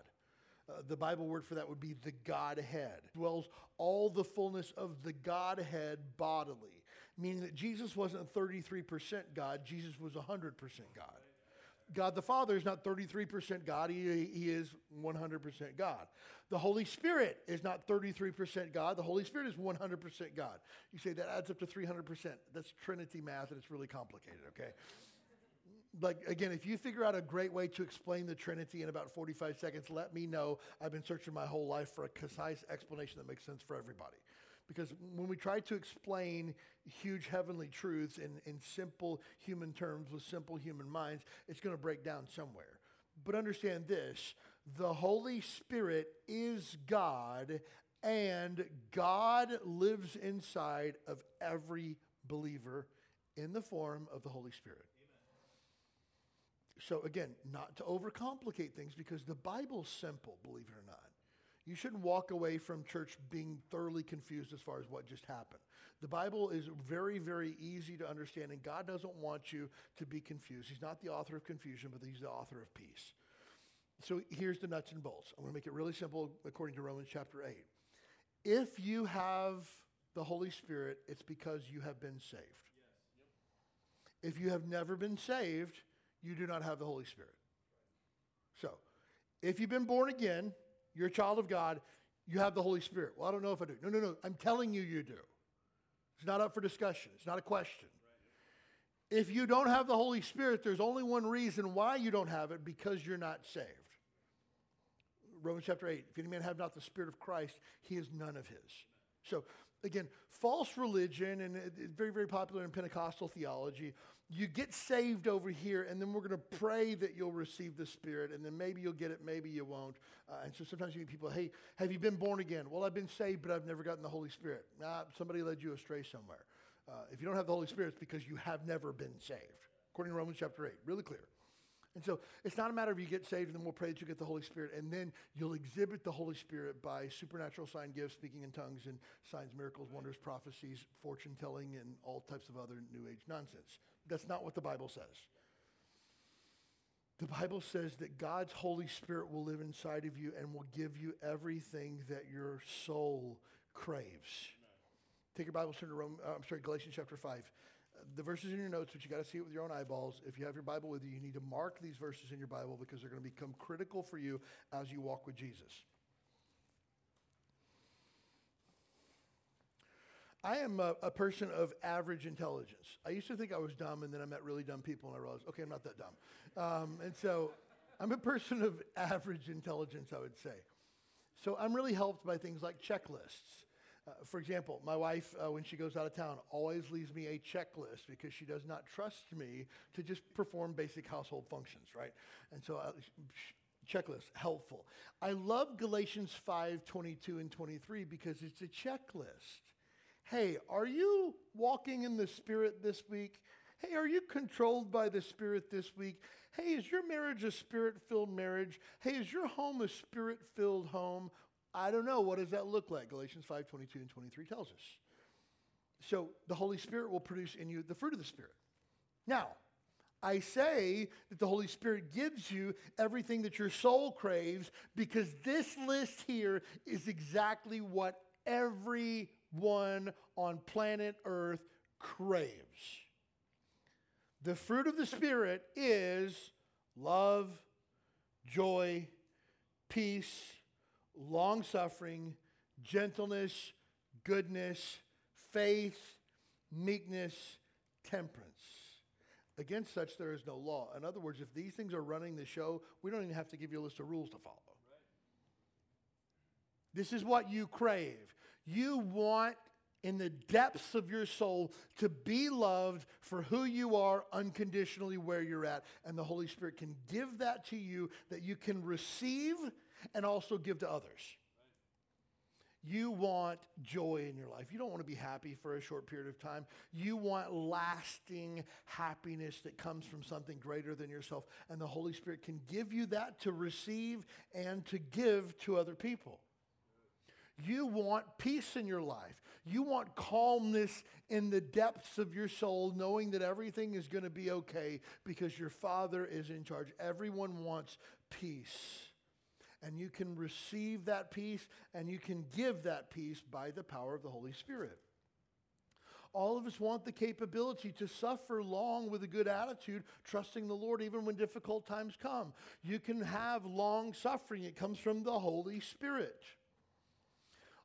Uh, the Bible word for that would be the Godhead. Dwells all the fullness of the Godhead bodily, meaning that Jesus wasn't 33% God, Jesus was 100% God. God the Father is not 33% God, he, he is 100% God. The Holy Spirit is not 33% God, the Holy Spirit is 100% God. You say that adds up to 300%. That's Trinity math, and it's really complicated, okay? like again, if you figure out a great way to explain the Trinity in about 45 seconds, let me know. I've been searching my whole life for a concise explanation that makes sense for everybody. Because when we try to explain huge heavenly truths in, in simple human terms with simple human minds, it's going to break down somewhere. But understand this the Holy Spirit is God, and God lives inside of every believer in the form of the Holy Spirit. So, again, not to overcomplicate things because the Bible's simple, believe it or not. You shouldn't walk away from church being thoroughly confused as far as what just happened. The Bible is very, very easy to understand, and God doesn't want you to be confused. He's not the author of confusion, but He's the author of peace. So here's the nuts and bolts. I'm going to make it really simple according to Romans chapter 8. If you have the Holy Spirit, it's because you have been saved. Yes. Yep. If you have never been saved, you do not have the Holy Spirit. So, if you've been born again, you're a child of God, you have the Holy Spirit. Well, I don't know if I do. No, no, no. I'm telling you, you do. It's not up for discussion, it's not a question. If you don't have the Holy Spirit, there's only one reason why you don't have it because you're not saved. Romans chapter 8 if any man have not the Spirit of Christ, he is none of his. So, again, false religion, and it's very, very popular in Pentecostal theology. You get saved over here, and then we're going to pray that you'll receive the Spirit, and then maybe you'll get it, maybe you won't. Uh, and so sometimes you meet people, hey, have you been born again? Well, I've been saved, but I've never gotten the Holy Spirit. Nah, somebody led you astray somewhere. Uh, if you don't have the Holy Spirit, it's because you have never been saved, according to Romans chapter 8. Really clear. And so it's not a matter of you get saved and then we'll pray that you get the Holy Spirit. And then you'll exhibit the Holy Spirit by supernatural sign gifts, speaking in tongues, and signs, miracles, wonders, prophecies, fortune telling, and all types of other New Age nonsense. That's not what the Bible says. The Bible says that God's Holy Spirit will live inside of you and will give you everything that your soul craves. Take your Bible, turn to Rome, uh, I'm sorry, Galatians chapter 5 the verses in your notes, but you got to see it with your own eyeballs. If you have your Bible with you, you need to mark these verses in your Bible because they're going to become critical for you as you walk with Jesus. I am a, a, person of average intelligence. I used to think I was dumb, and then I met really dumb people, and I realized, okay, I'm not that dumb. Um, and so I'm a person of average intelligence, I would say. So I'm really helped by things like checklists. Uh, for example, my wife, uh, when she goes out of town, always leaves me a checklist because she does not trust me to just perform basic household functions, right? And so, uh, checklist, helpful. I love Galatians 5 22 and 23 because it's a checklist. Hey, are you walking in the Spirit this week? Hey, are you controlled by the Spirit this week? Hey, is your marriage a spirit filled marriage? Hey, is your home a spirit filled home? I don't know. What does that look like? Galatians 5 22 and 23 tells us. So the Holy Spirit will produce in you the fruit of the Spirit. Now, I say that the Holy Spirit gives you everything that your soul craves because this list here is exactly what everyone on planet Earth craves. The fruit of the Spirit is love, joy, peace, long suffering, gentleness, goodness, faith, meekness, temperance. Against such there is no law. In other words, if these things are running the show, we don't even have to give you a list of rules to follow. This is what you crave. You want in the depths of your soul to be loved for who you are unconditionally where you're at. And the Holy Spirit can give that to you that you can receive and also give to others. You want joy in your life. You don't want to be happy for a short period of time. You want lasting happiness that comes from something greater than yourself. And the Holy Spirit can give you that to receive and to give to other people. You want peace in your life. You want calmness in the depths of your soul, knowing that everything is going to be okay because your Father is in charge. Everyone wants peace. And you can receive that peace and you can give that peace by the power of the Holy Spirit. All of us want the capability to suffer long with a good attitude, trusting the Lord even when difficult times come. You can have long suffering, it comes from the Holy Spirit.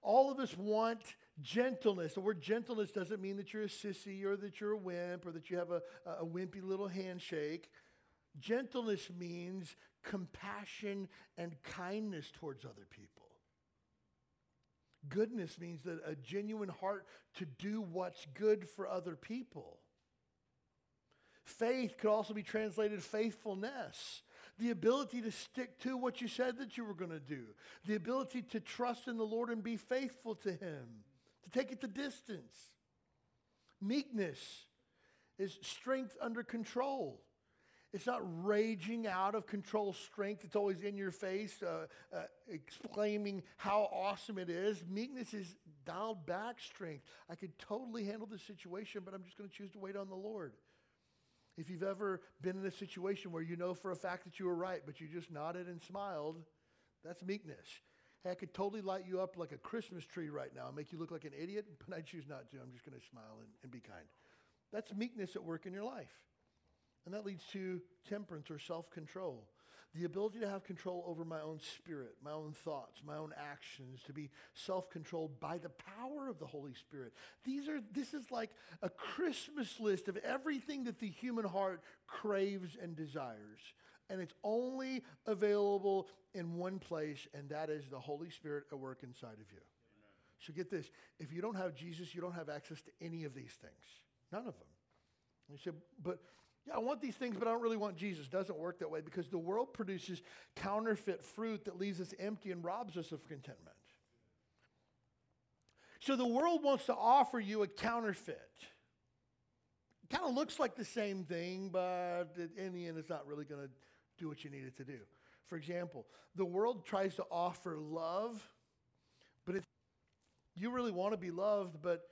All of us want gentleness. The word gentleness doesn't mean that you're a sissy or that you're a wimp or that you have a, a wimpy little handshake. Gentleness means compassion and kindness towards other people. Goodness means that a genuine heart to do what's good for other people. Faith could also be translated faithfulness. The ability to stick to what you said that you were going to do. The ability to trust in the Lord and be faithful to Him. To take it the distance. Meekness is strength under control. It's not raging out of control strength. It's always in your face, uh, uh, exclaiming how awesome it is. Meekness is dialed back strength. I could totally handle the situation, but I'm just going to choose to wait on the Lord. If you've ever been in a situation where you know for a fact that you were right, but you just nodded and smiled, that's meekness. Hey, I could totally light you up like a Christmas tree right now and make you look like an idiot, but I choose not to. I'm just going to smile and, and be kind. That's meekness at work in your life. And that leads to temperance or self control. The ability to have control over my own spirit, my own thoughts, my own actions, to be self controlled by the power of the Holy Spirit. These are, this is like a Christmas list of everything that the human heart craves and desires. And it's only available in one place, and that is the Holy Spirit at work inside of you. Amen. So get this if you don't have Jesus, you don't have access to any of these things. None of them. You say, but yeah, I want these things, but I don't really want Jesus. Doesn't work that way because the world produces counterfeit fruit that leaves us empty and robs us of contentment. So the world wants to offer you a counterfeit. It kind of looks like the same thing, but in the end, it's not really going to do what you need it to do. For example, the world tries to offer love, but it's, you really want to be loved, but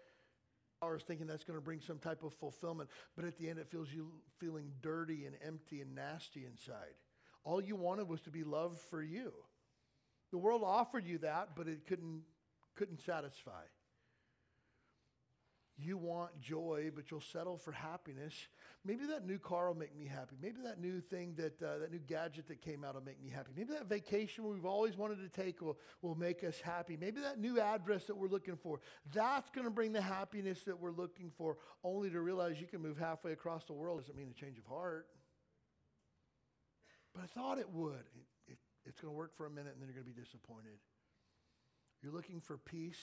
hours thinking that's going to bring some type of fulfillment, but at the end it feels you feeling dirty and empty and nasty inside. All you wanted was to be loved for you. The world offered you that, but it couldn't, couldn't satisfy. You want joy, but you'll settle for happiness. Maybe that new car will make me happy. Maybe that new thing that uh, that new gadget that came out will make me happy. Maybe that vacation we've always wanted to take will, will make us happy. Maybe that new address that we're looking for, that's going to bring the happiness that we're looking for, only to realize you can move halfway across the world doesn't mean a change of heart. But I thought it would. It, it, it's going to work for a minute and then you're going to be disappointed. You're looking for peace.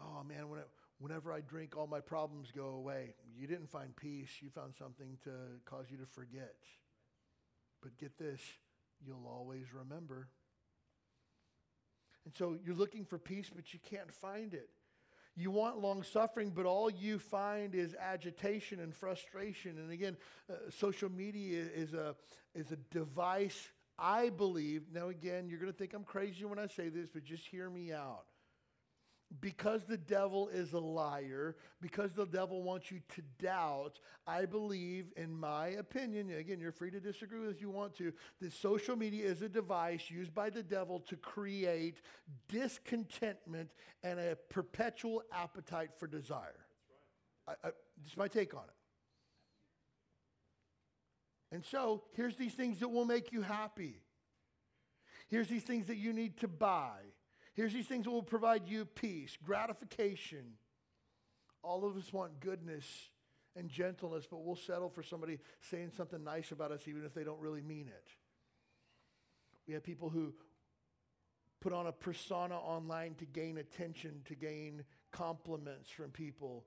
Oh man, when it, whenever I drink, all my problems go away. You didn't find peace, you found something to cause you to forget. But get this, you'll always remember. And so you're looking for peace, but you can't find it. You want long suffering, but all you find is agitation and frustration. And again, uh, social media is a, is a device, I believe. Now, again, you're going to think I'm crazy when I say this, but just hear me out because the devil is a liar, because the devil wants you to doubt, I believe, in my opinion, again, you're free to disagree with if you want to, that social media is a device used by the devil to create discontentment and a perpetual appetite for desire. Right. I, I, this is my take on it. And so, here's these things that will make you happy. Here's these things that you need to buy. Here's these things that will provide you peace, gratification. All of us want goodness and gentleness, but we'll settle for somebody saying something nice about us even if they don't really mean it. We have people who put on a persona online to gain attention, to gain compliments from people,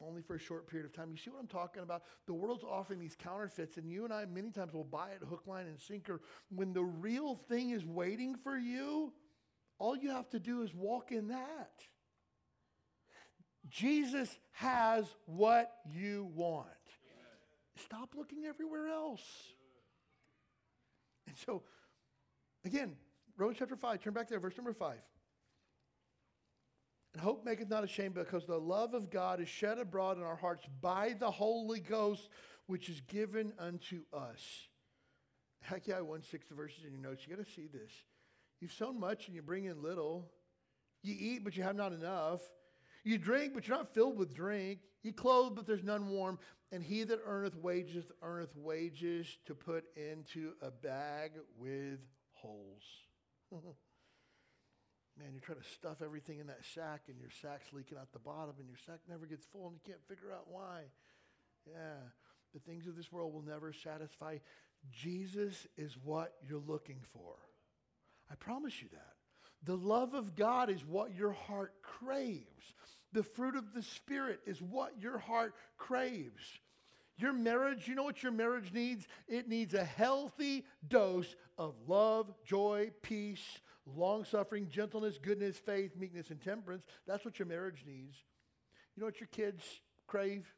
only for a short period of time. You see what I'm talking about? The world's offering these counterfeits, and you and I many times will buy it hook, line, and sinker. When the real thing is waiting for you, all you have to do is walk in that. Jesus has what you want. Stop looking everywhere else. And so, again, Romans chapter 5, turn back there, verse number 5. And hope maketh not ashamed because the love of God is shed abroad in our hearts by the Holy Ghost, which is given unto us. Haggai 1 6 verses in your notes. You got to see this. You've sown much and you bring in little. You eat, but you have not enough. You drink, but you're not filled with drink. You clothe, but there's none warm. And he that earneth wages, earneth wages to put into a bag with holes. Man, you're trying to stuff everything in that sack, and your sack's leaking out the bottom, and your sack never gets full, and you can't figure out why. Yeah, the things of this world will never satisfy. Jesus is what you're looking for. I promise you that. The love of God is what your heart craves. The fruit of the Spirit is what your heart craves. Your marriage, you know what your marriage needs? It needs a healthy dose of love, joy, peace, long suffering, gentleness, goodness, faith, meekness, and temperance. That's what your marriage needs. You know what your kids crave?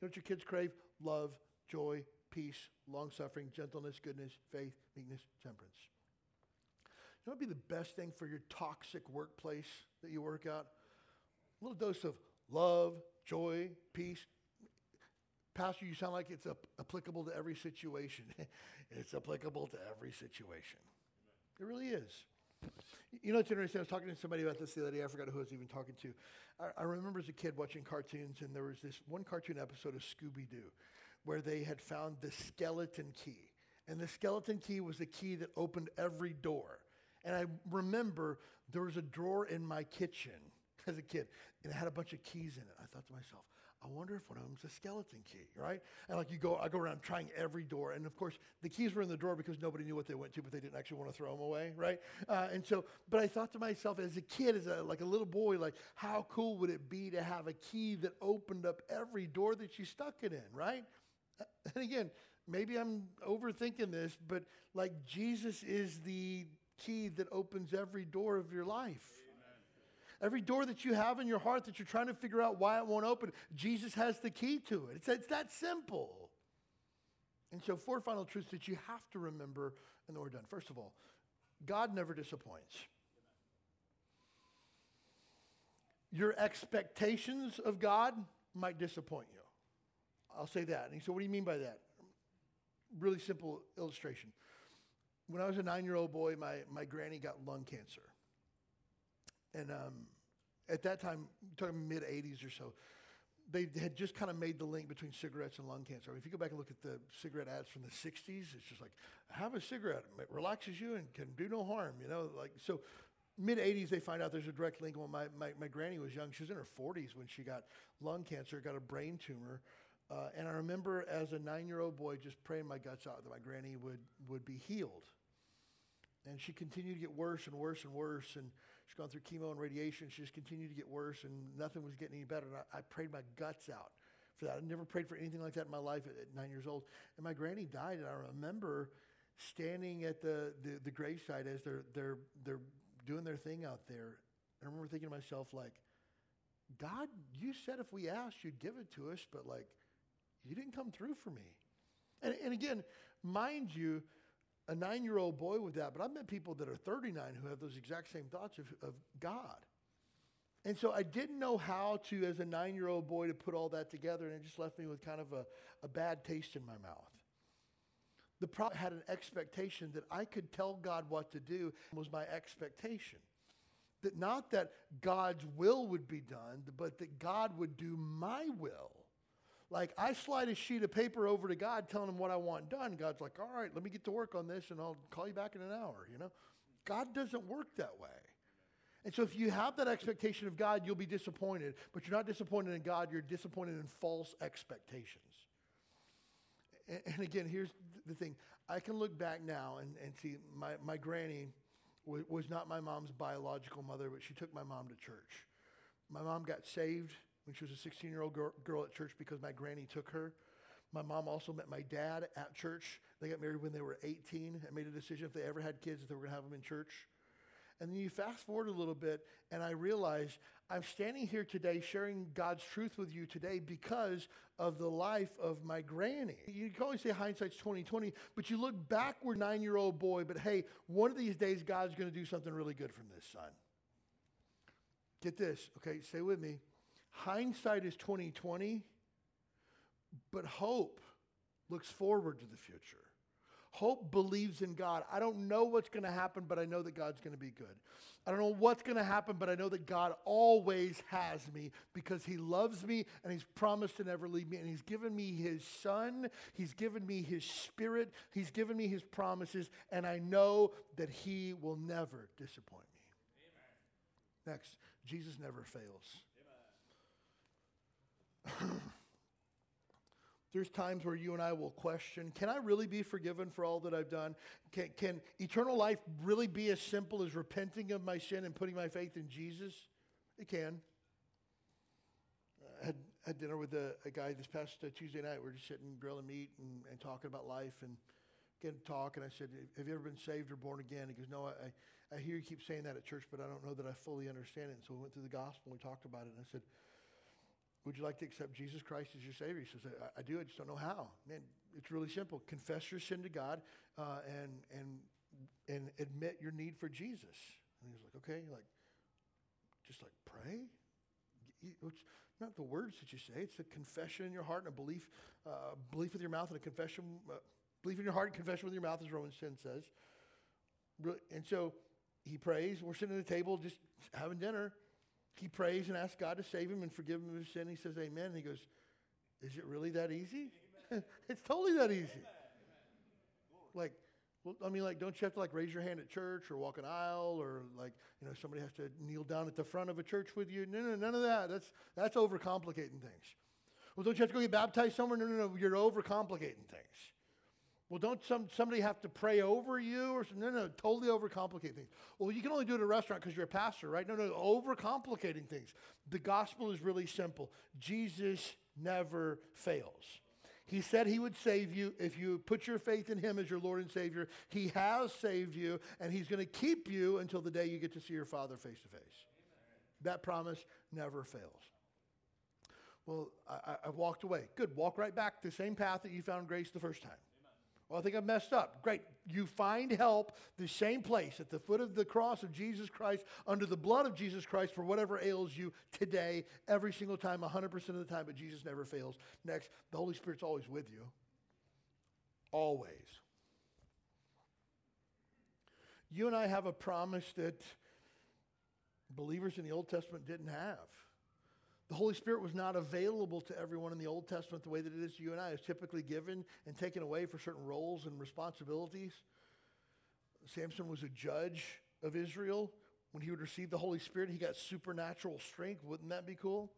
You know what your kids crave? Love, joy, peace, long suffering, gentleness, goodness, faith, meekness, temperance. Know would be the best thing for your toxic workplace that you work out? A little dose of love, joy, peace. Pastor, you sound like it's applicable to every situation. it's applicable to every situation. It really is. You know, it's interesting. I was talking to somebody about this the other day. I forgot who I was even talking to. I, I remember as a kid watching cartoons, and there was this one cartoon episode of Scooby Doo where they had found the skeleton key. And the skeleton key was the key that opened every door. And I remember there was a drawer in my kitchen as a kid, and it had a bunch of keys in it. I thought to myself, I wonder if one of them's a skeleton key, right? And like you go, I go around trying every door, and of course the keys were in the drawer because nobody knew what they went to, but they didn't actually want to throw them away, right? Uh, and so, but I thought to myself as a kid, as a, like a little boy, like how cool would it be to have a key that opened up every door that you stuck it in, right? And again, maybe I'm overthinking this, but like Jesus is the key that opens every door of your life. Every door that you have in your heart that you're trying to figure out why it won't open, Jesus has the key to it. It's, it's that simple. And so, four final truths that you have to remember, and then we're done. First of all, God never disappoints. Your expectations of God might disappoint you. I'll say that. And he said, what do you mean by that? Really simple illustration. When I was a nine year old boy, my, my granny got lung cancer. And um, at that time, talking mid 80s or so, they had just kind of made the link between cigarettes and lung cancer. I mean, if you go back and look at the cigarette ads from the 60s, it's just like, have a cigarette. It relaxes you and can do no harm, you know? Like, so mid 80s, they find out there's a direct link. When my, my, my granny was young, she was in her 40s when she got lung cancer, got a brain tumor. Uh, and I remember as a nine year old boy just praying my guts out that my granny would, would be healed. And she continued to get worse and worse and worse. And she's gone through chemo and radiation. She just continued to get worse, and nothing was getting any better. And I, I prayed my guts out for that. I never prayed for anything like that in my life at, at, nine years old. And my granny died, and I remember standing at the, the, the graveside as they're, they're, they're doing their thing out there. I remember thinking to myself, like, God, you said if we asked, you'd give it to us, but like, you didn't come through for me. And, and again, mind you, a nine year old boy with that, but I've met people that are 39 who have those exact same thoughts of, of God. And so I didn't know how to, as a nine year old boy, to put all that together, and it just left me with kind of a, a bad taste in my mouth. The prophet had an expectation that I could tell God what to do was my expectation. That not that God's will would be done, but that God would do my will. Like I slide a sheet of paper over to God telling him what I want done. God's like, all right, let me get to work on this and I'll call you back in an hour, you know? God doesn't work that way. And so, if you have that expectation of God, you'll be disappointed. But you're not disappointed in God, you're disappointed in false expectations. And, again, here's the thing I can look back now and, and see my, my granny was not my mom's biological mother, but she took my mom to church. My mom got saved when she was a 16 year old girl, at church because my granny took her. My mom also met my dad at church. They got married when they were 18 and made a decision if they ever had kids that they were going to have them in church. And then you fast forward a little bit, and I realize I'm standing here today sharing God's truth with you today because of the life of my granny. You can always say hindsight's 2020, but you look backward, nine-year-old boy, but hey, one of these days God's going to do something really good from this son. Get this, okay? Stay with me. Hindsight is 2020, but hope looks forward to the future. Hope believes in God. I don't know what's going to happen, but I know that God's going to be good. I don't know what's going to happen, but I know that God always has me because He loves me and He's promised to never leave me. And He's given me His Son, He's given me His Spirit, He's given me His promises, and I know that He will never disappoint me. Amen. Next, Jesus never fails. There's times where you and I will question can I really be forgiven for all that I've done? Can, can eternal life really be as simple as repenting of my sin and putting my faith in Jesus? It can. I had, had dinner with a, a guy this past uh, Tuesday night. We are just sitting grilling meat and, and talking about life and getting to talk. And I said, Have you ever been saved or born again? He goes, No, I, I hear you keep saying that at church, but I don't know that I fully understand it. And so we went through the gospel and we talked about it. And I said, would you like to accept Jesus Christ as your Savior? He says, I, I do, I just don't know how. Man, it's really simple. Confess your sin to God uh, and, and, and admit your need for Jesus. And he's like, okay, like, just like pray? It's not the words that you say, it's a confession in your heart and a belief, uh, belief with your mouth and a confession, uh, belief in your heart and confession with your mouth, as Romans 10 says. And so he prays. We're sitting at the table just having dinner he prays and asks God to save him and forgive him of his sin. He says, Amen. And he goes, Is it really that easy? it's totally that easy. Like, well, I mean, like, don't you have to like raise your hand at church or walk an aisle or like, you know, somebody has to kneel down at the front of a church with you? No, no, none of that. That's that's overcomplicating things. Well, don't you have to go get baptized somewhere? No, no, no. You're overcomplicating things. Well, don't some, somebody have to pray over you or no, no, totally overcomplicate things. Well, you can only do it at a restaurant because you're a pastor, right? No, no, overcomplicating things. The gospel is really simple. Jesus never fails. He said he would save you if you put your faith in him as your Lord and Savior. He has saved you, and he's going to keep you until the day you get to see your Father face to face. That promise never fails. Well, I, I walked away. Good. Walk right back the same path that you found grace the first time. Well, I think I've messed up. Great. You find help the same place at the foot of the cross of Jesus Christ, under the blood of Jesus Christ for whatever ails you today, every single time, 100% of the time, but Jesus never fails. Next, the Holy Spirit's always with you. Always. You and I have a promise that believers in the Old Testament didn't have. The Holy Spirit was not available to everyone in the Old Testament the way that it is to you and I. It's typically given and taken away for certain roles and responsibilities. Samson was a judge of Israel. When he would receive the Holy Spirit, he got supernatural strength. Wouldn't that be cool?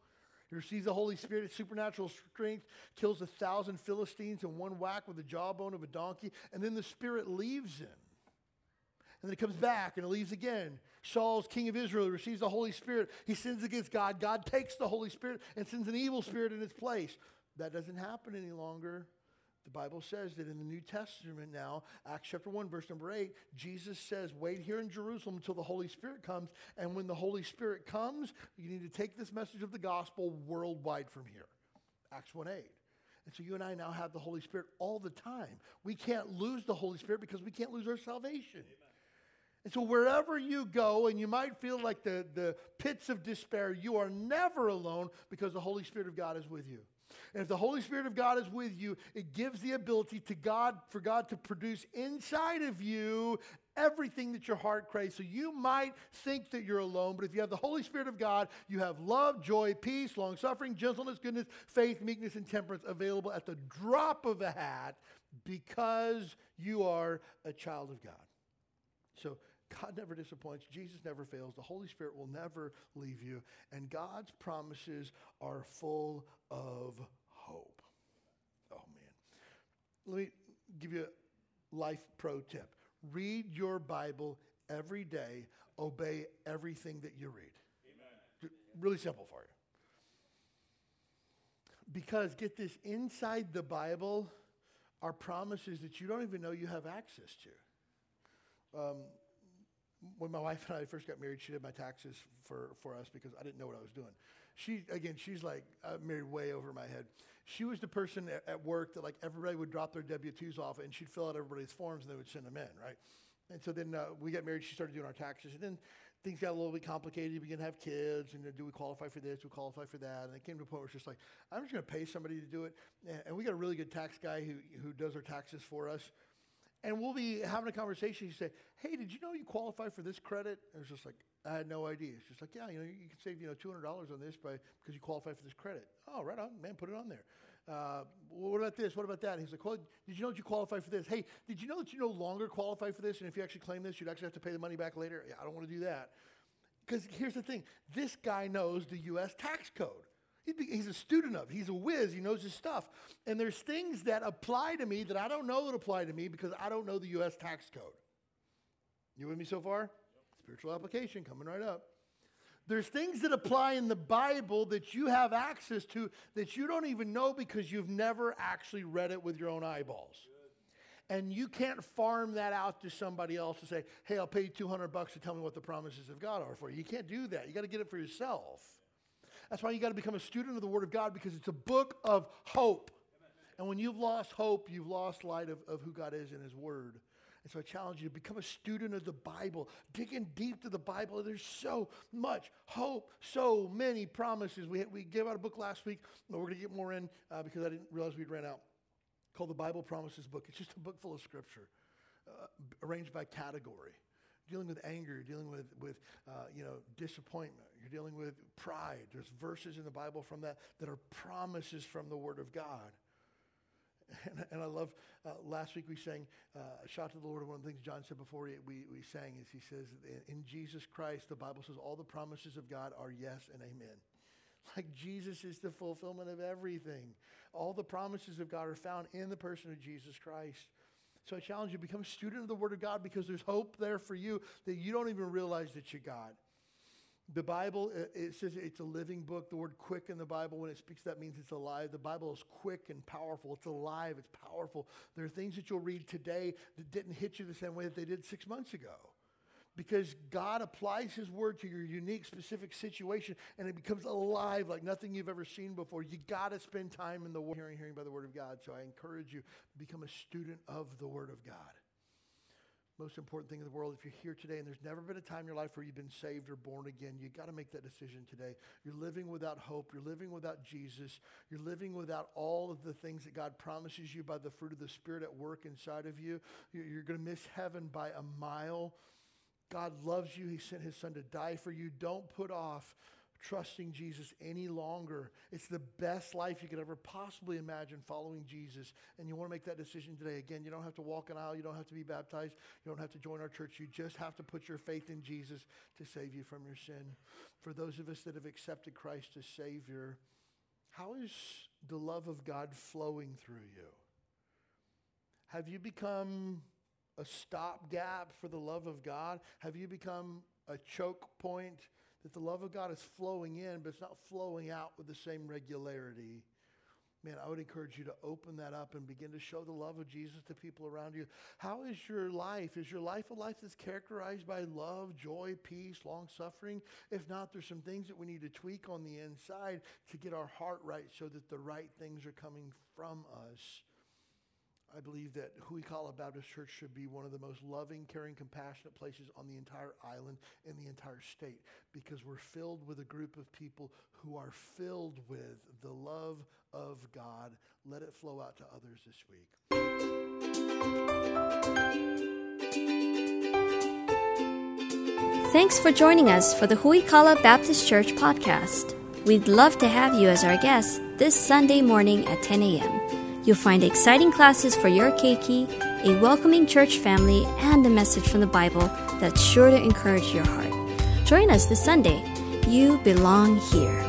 He receives the Holy Spirit, supernatural strength, kills a thousand Philistines in one whack with the jawbone of a donkey, and then the Spirit leaves him. And then it comes back and it leaves again. Saul's king of Israel receives the Holy Spirit. He sins against God. God takes the Holy Spirit and sends an evil spirit in its place. That doesn't happen any longer. The Bible says that in the New Testament now, Acts chapter 1, verse number 8, Jesus says, Wait here in Jerusalem until the Holy Spirit comes. And when the Holy Spirit comes, you need to take this message of the gospel worldwide from here. Acts 1 8. And so you and I now have the Holy Spirit all the time. We can't lose the Holy Spirit because we can't lose our salvation. Amen. And so, wherever you go, and you might feel like the, the pits of despair, you are never alone because the Holy Spirit of God is with you. And if the Holy Spirit of God is with you, it gives the ability to God for God to produce inside of you everything that your heart craves. So you might think that you're alone, but if you have the Holy Spirit of God, you have love, joy, peace, long suffering, gentleness, goodness, faith, meekness, and temperance available at the drop of a hat because you are a child of God. So God never disappoints. Jesus never fails. The Holy Spirit will never leave you. And God's promises are full of hope. Oh, man. Let me give you a life pro tip read your Bible every day, obey everything that you read. Amen. Really simple for you. Because get this inside the Bible are promises that you don't even know you have access to. Um, when my wife and I first got married, she did my taxes for, for us because I didn't know what I was doing. She, again, she's like, uh, married way over my head. She was the person at, at work that like everybody would drop their W-2s off and she'd fill out everybody's forms and they would send them in, right? And so then uh, we got married, she started doing our taxes. And then things got a little bit complicated. You begin to have kids, and do we qualify for this? Do we qualify for that? And it came to a point where it's just like, I'm just going to pay somebody to do it. And we got a really good tax guy who, who does our taxes for us. And we'll be having a conversation. You say, "Hey, did you know you qualify for this credit?" And it's just like, I had no idea. It's just like, yeah, you know, you can save you know two hundred dollars on this by because you qualify for this credit. Oh, right on, man, put it on there. Uh, what about this? What about that? And he's like, well, did you know that you qualify for this? Hey, did you know that you no longer qualify for this? And if you actually claim this, you'd actually have to pay the money back later. Yeah, I don't want to do that. Because here's the thing this guy knows the U.S. tax code. He's a student of. He's a whiz. He knows his stuff. And there's things that apply to me that I don't know that apply to me because I don't know the U.S. tax code. You with me so far? Yep. Spiritual application coming right up. There's things that apply in the Bible that you have access to that you don't even know because you've never actually read it with your own eyeballs. And you can't farm that out to somebody else to say, hey, I'll pay you 200 bucks to tell me what the promises of God are for you. You can't do that. You got to get it for yourself. That's why you got to become a student of the Word of God because it's a book of hope. And when you've lost hope, you've lost light of, of who God is in His Word. And so I challenge you to become a student of the Bible. Dig in deep to the Bible. There's so much hope, so many promises. We, we gave out a book last week. But we're going to get more in uh, because I didn't realize we'd ran out. Called the Bible Promises Book. It's just a book full of scripture, uh, arranged by category. dealing with anger, dealing with, with uh, you know, disappointment, you're dealing with pride. There's verses in the Bible from that that are promises from the Word of God. And, and I love, uh, last week we sang, uh, Shout to the Lord. One of the things John said before we, we, we sang is he says, In Jesus Christ, the Bible says, all the promises of God are yes and amen. Like Jesus is the fulfillment of everything. All the promises of God are found in the person of Jesus Christ. So I challenge you, become a student of the Word of God because there's hope there for you that you don't even realize that you got. The Bible, uh, it says it's a living book. The word quick in the Bible, when it speaks, that means it's alive. The Bible is quick and powerful. It's alive. It's powerful. There are things that you'll read today that didn't hit you the same way that they did six months ago. Because God applies His word to your unique, specific situation, and it becomes alive like nothing you've ever seen before. You got to spend time in the word, hearing, hearing by the word of God. So I encourage you, become a student of the word of God most important thing in the world. If you're here today and there's never been a time in your life where you've been saved or born again, you got to make that decision today. You're living without hope. You're living without Jesus. You're living without all of the things that God promises you by the fruit of the Spirit at work inside of you. You're going to miss heaven by a mile. God loves you. He sent his son to die for you. Don't put off trusting Jesus any longer. It's the best life you could ever possibly imagine following Jesus. And you want to make that decision today. Again, you don't have to walk an aisle. You don't have to be baptized. You don't have to join our church. You just have to put your faith in Jesus to save you from your sin. For those of us that have accepted Christ as Savior, how is the love of God flowing through you? Have you become a stopgap for the love of God? Have you become a choke point that the love of God is flowing in, but it's not flowing out with the same regularity. Man, I would encourage you to open that up and begin to show the love of Jesus to people around you. How is your life? Is your life a life that's characterized by love, joy, peace, long suffering? If not, there's some things that we need to tweak on the inside to get our heart right so that the right things are coming from us. I believe that Huikala Baptist Church should be one of the most loving, caring, compassionate places on the entire island in the entire state because we're filled with a group of people who are filled with the love of God. Let it flow out to others this week. Thanks for joining us for the Huikala Baptist Church podcast. We'd love to have you as our guest this Sunday morning at 10 a.m. You'll find exciting classes for your keiki, a welcoming church family, and a message from the Bible that's sure to encourage your heart. Join us this Sunday. You belong here.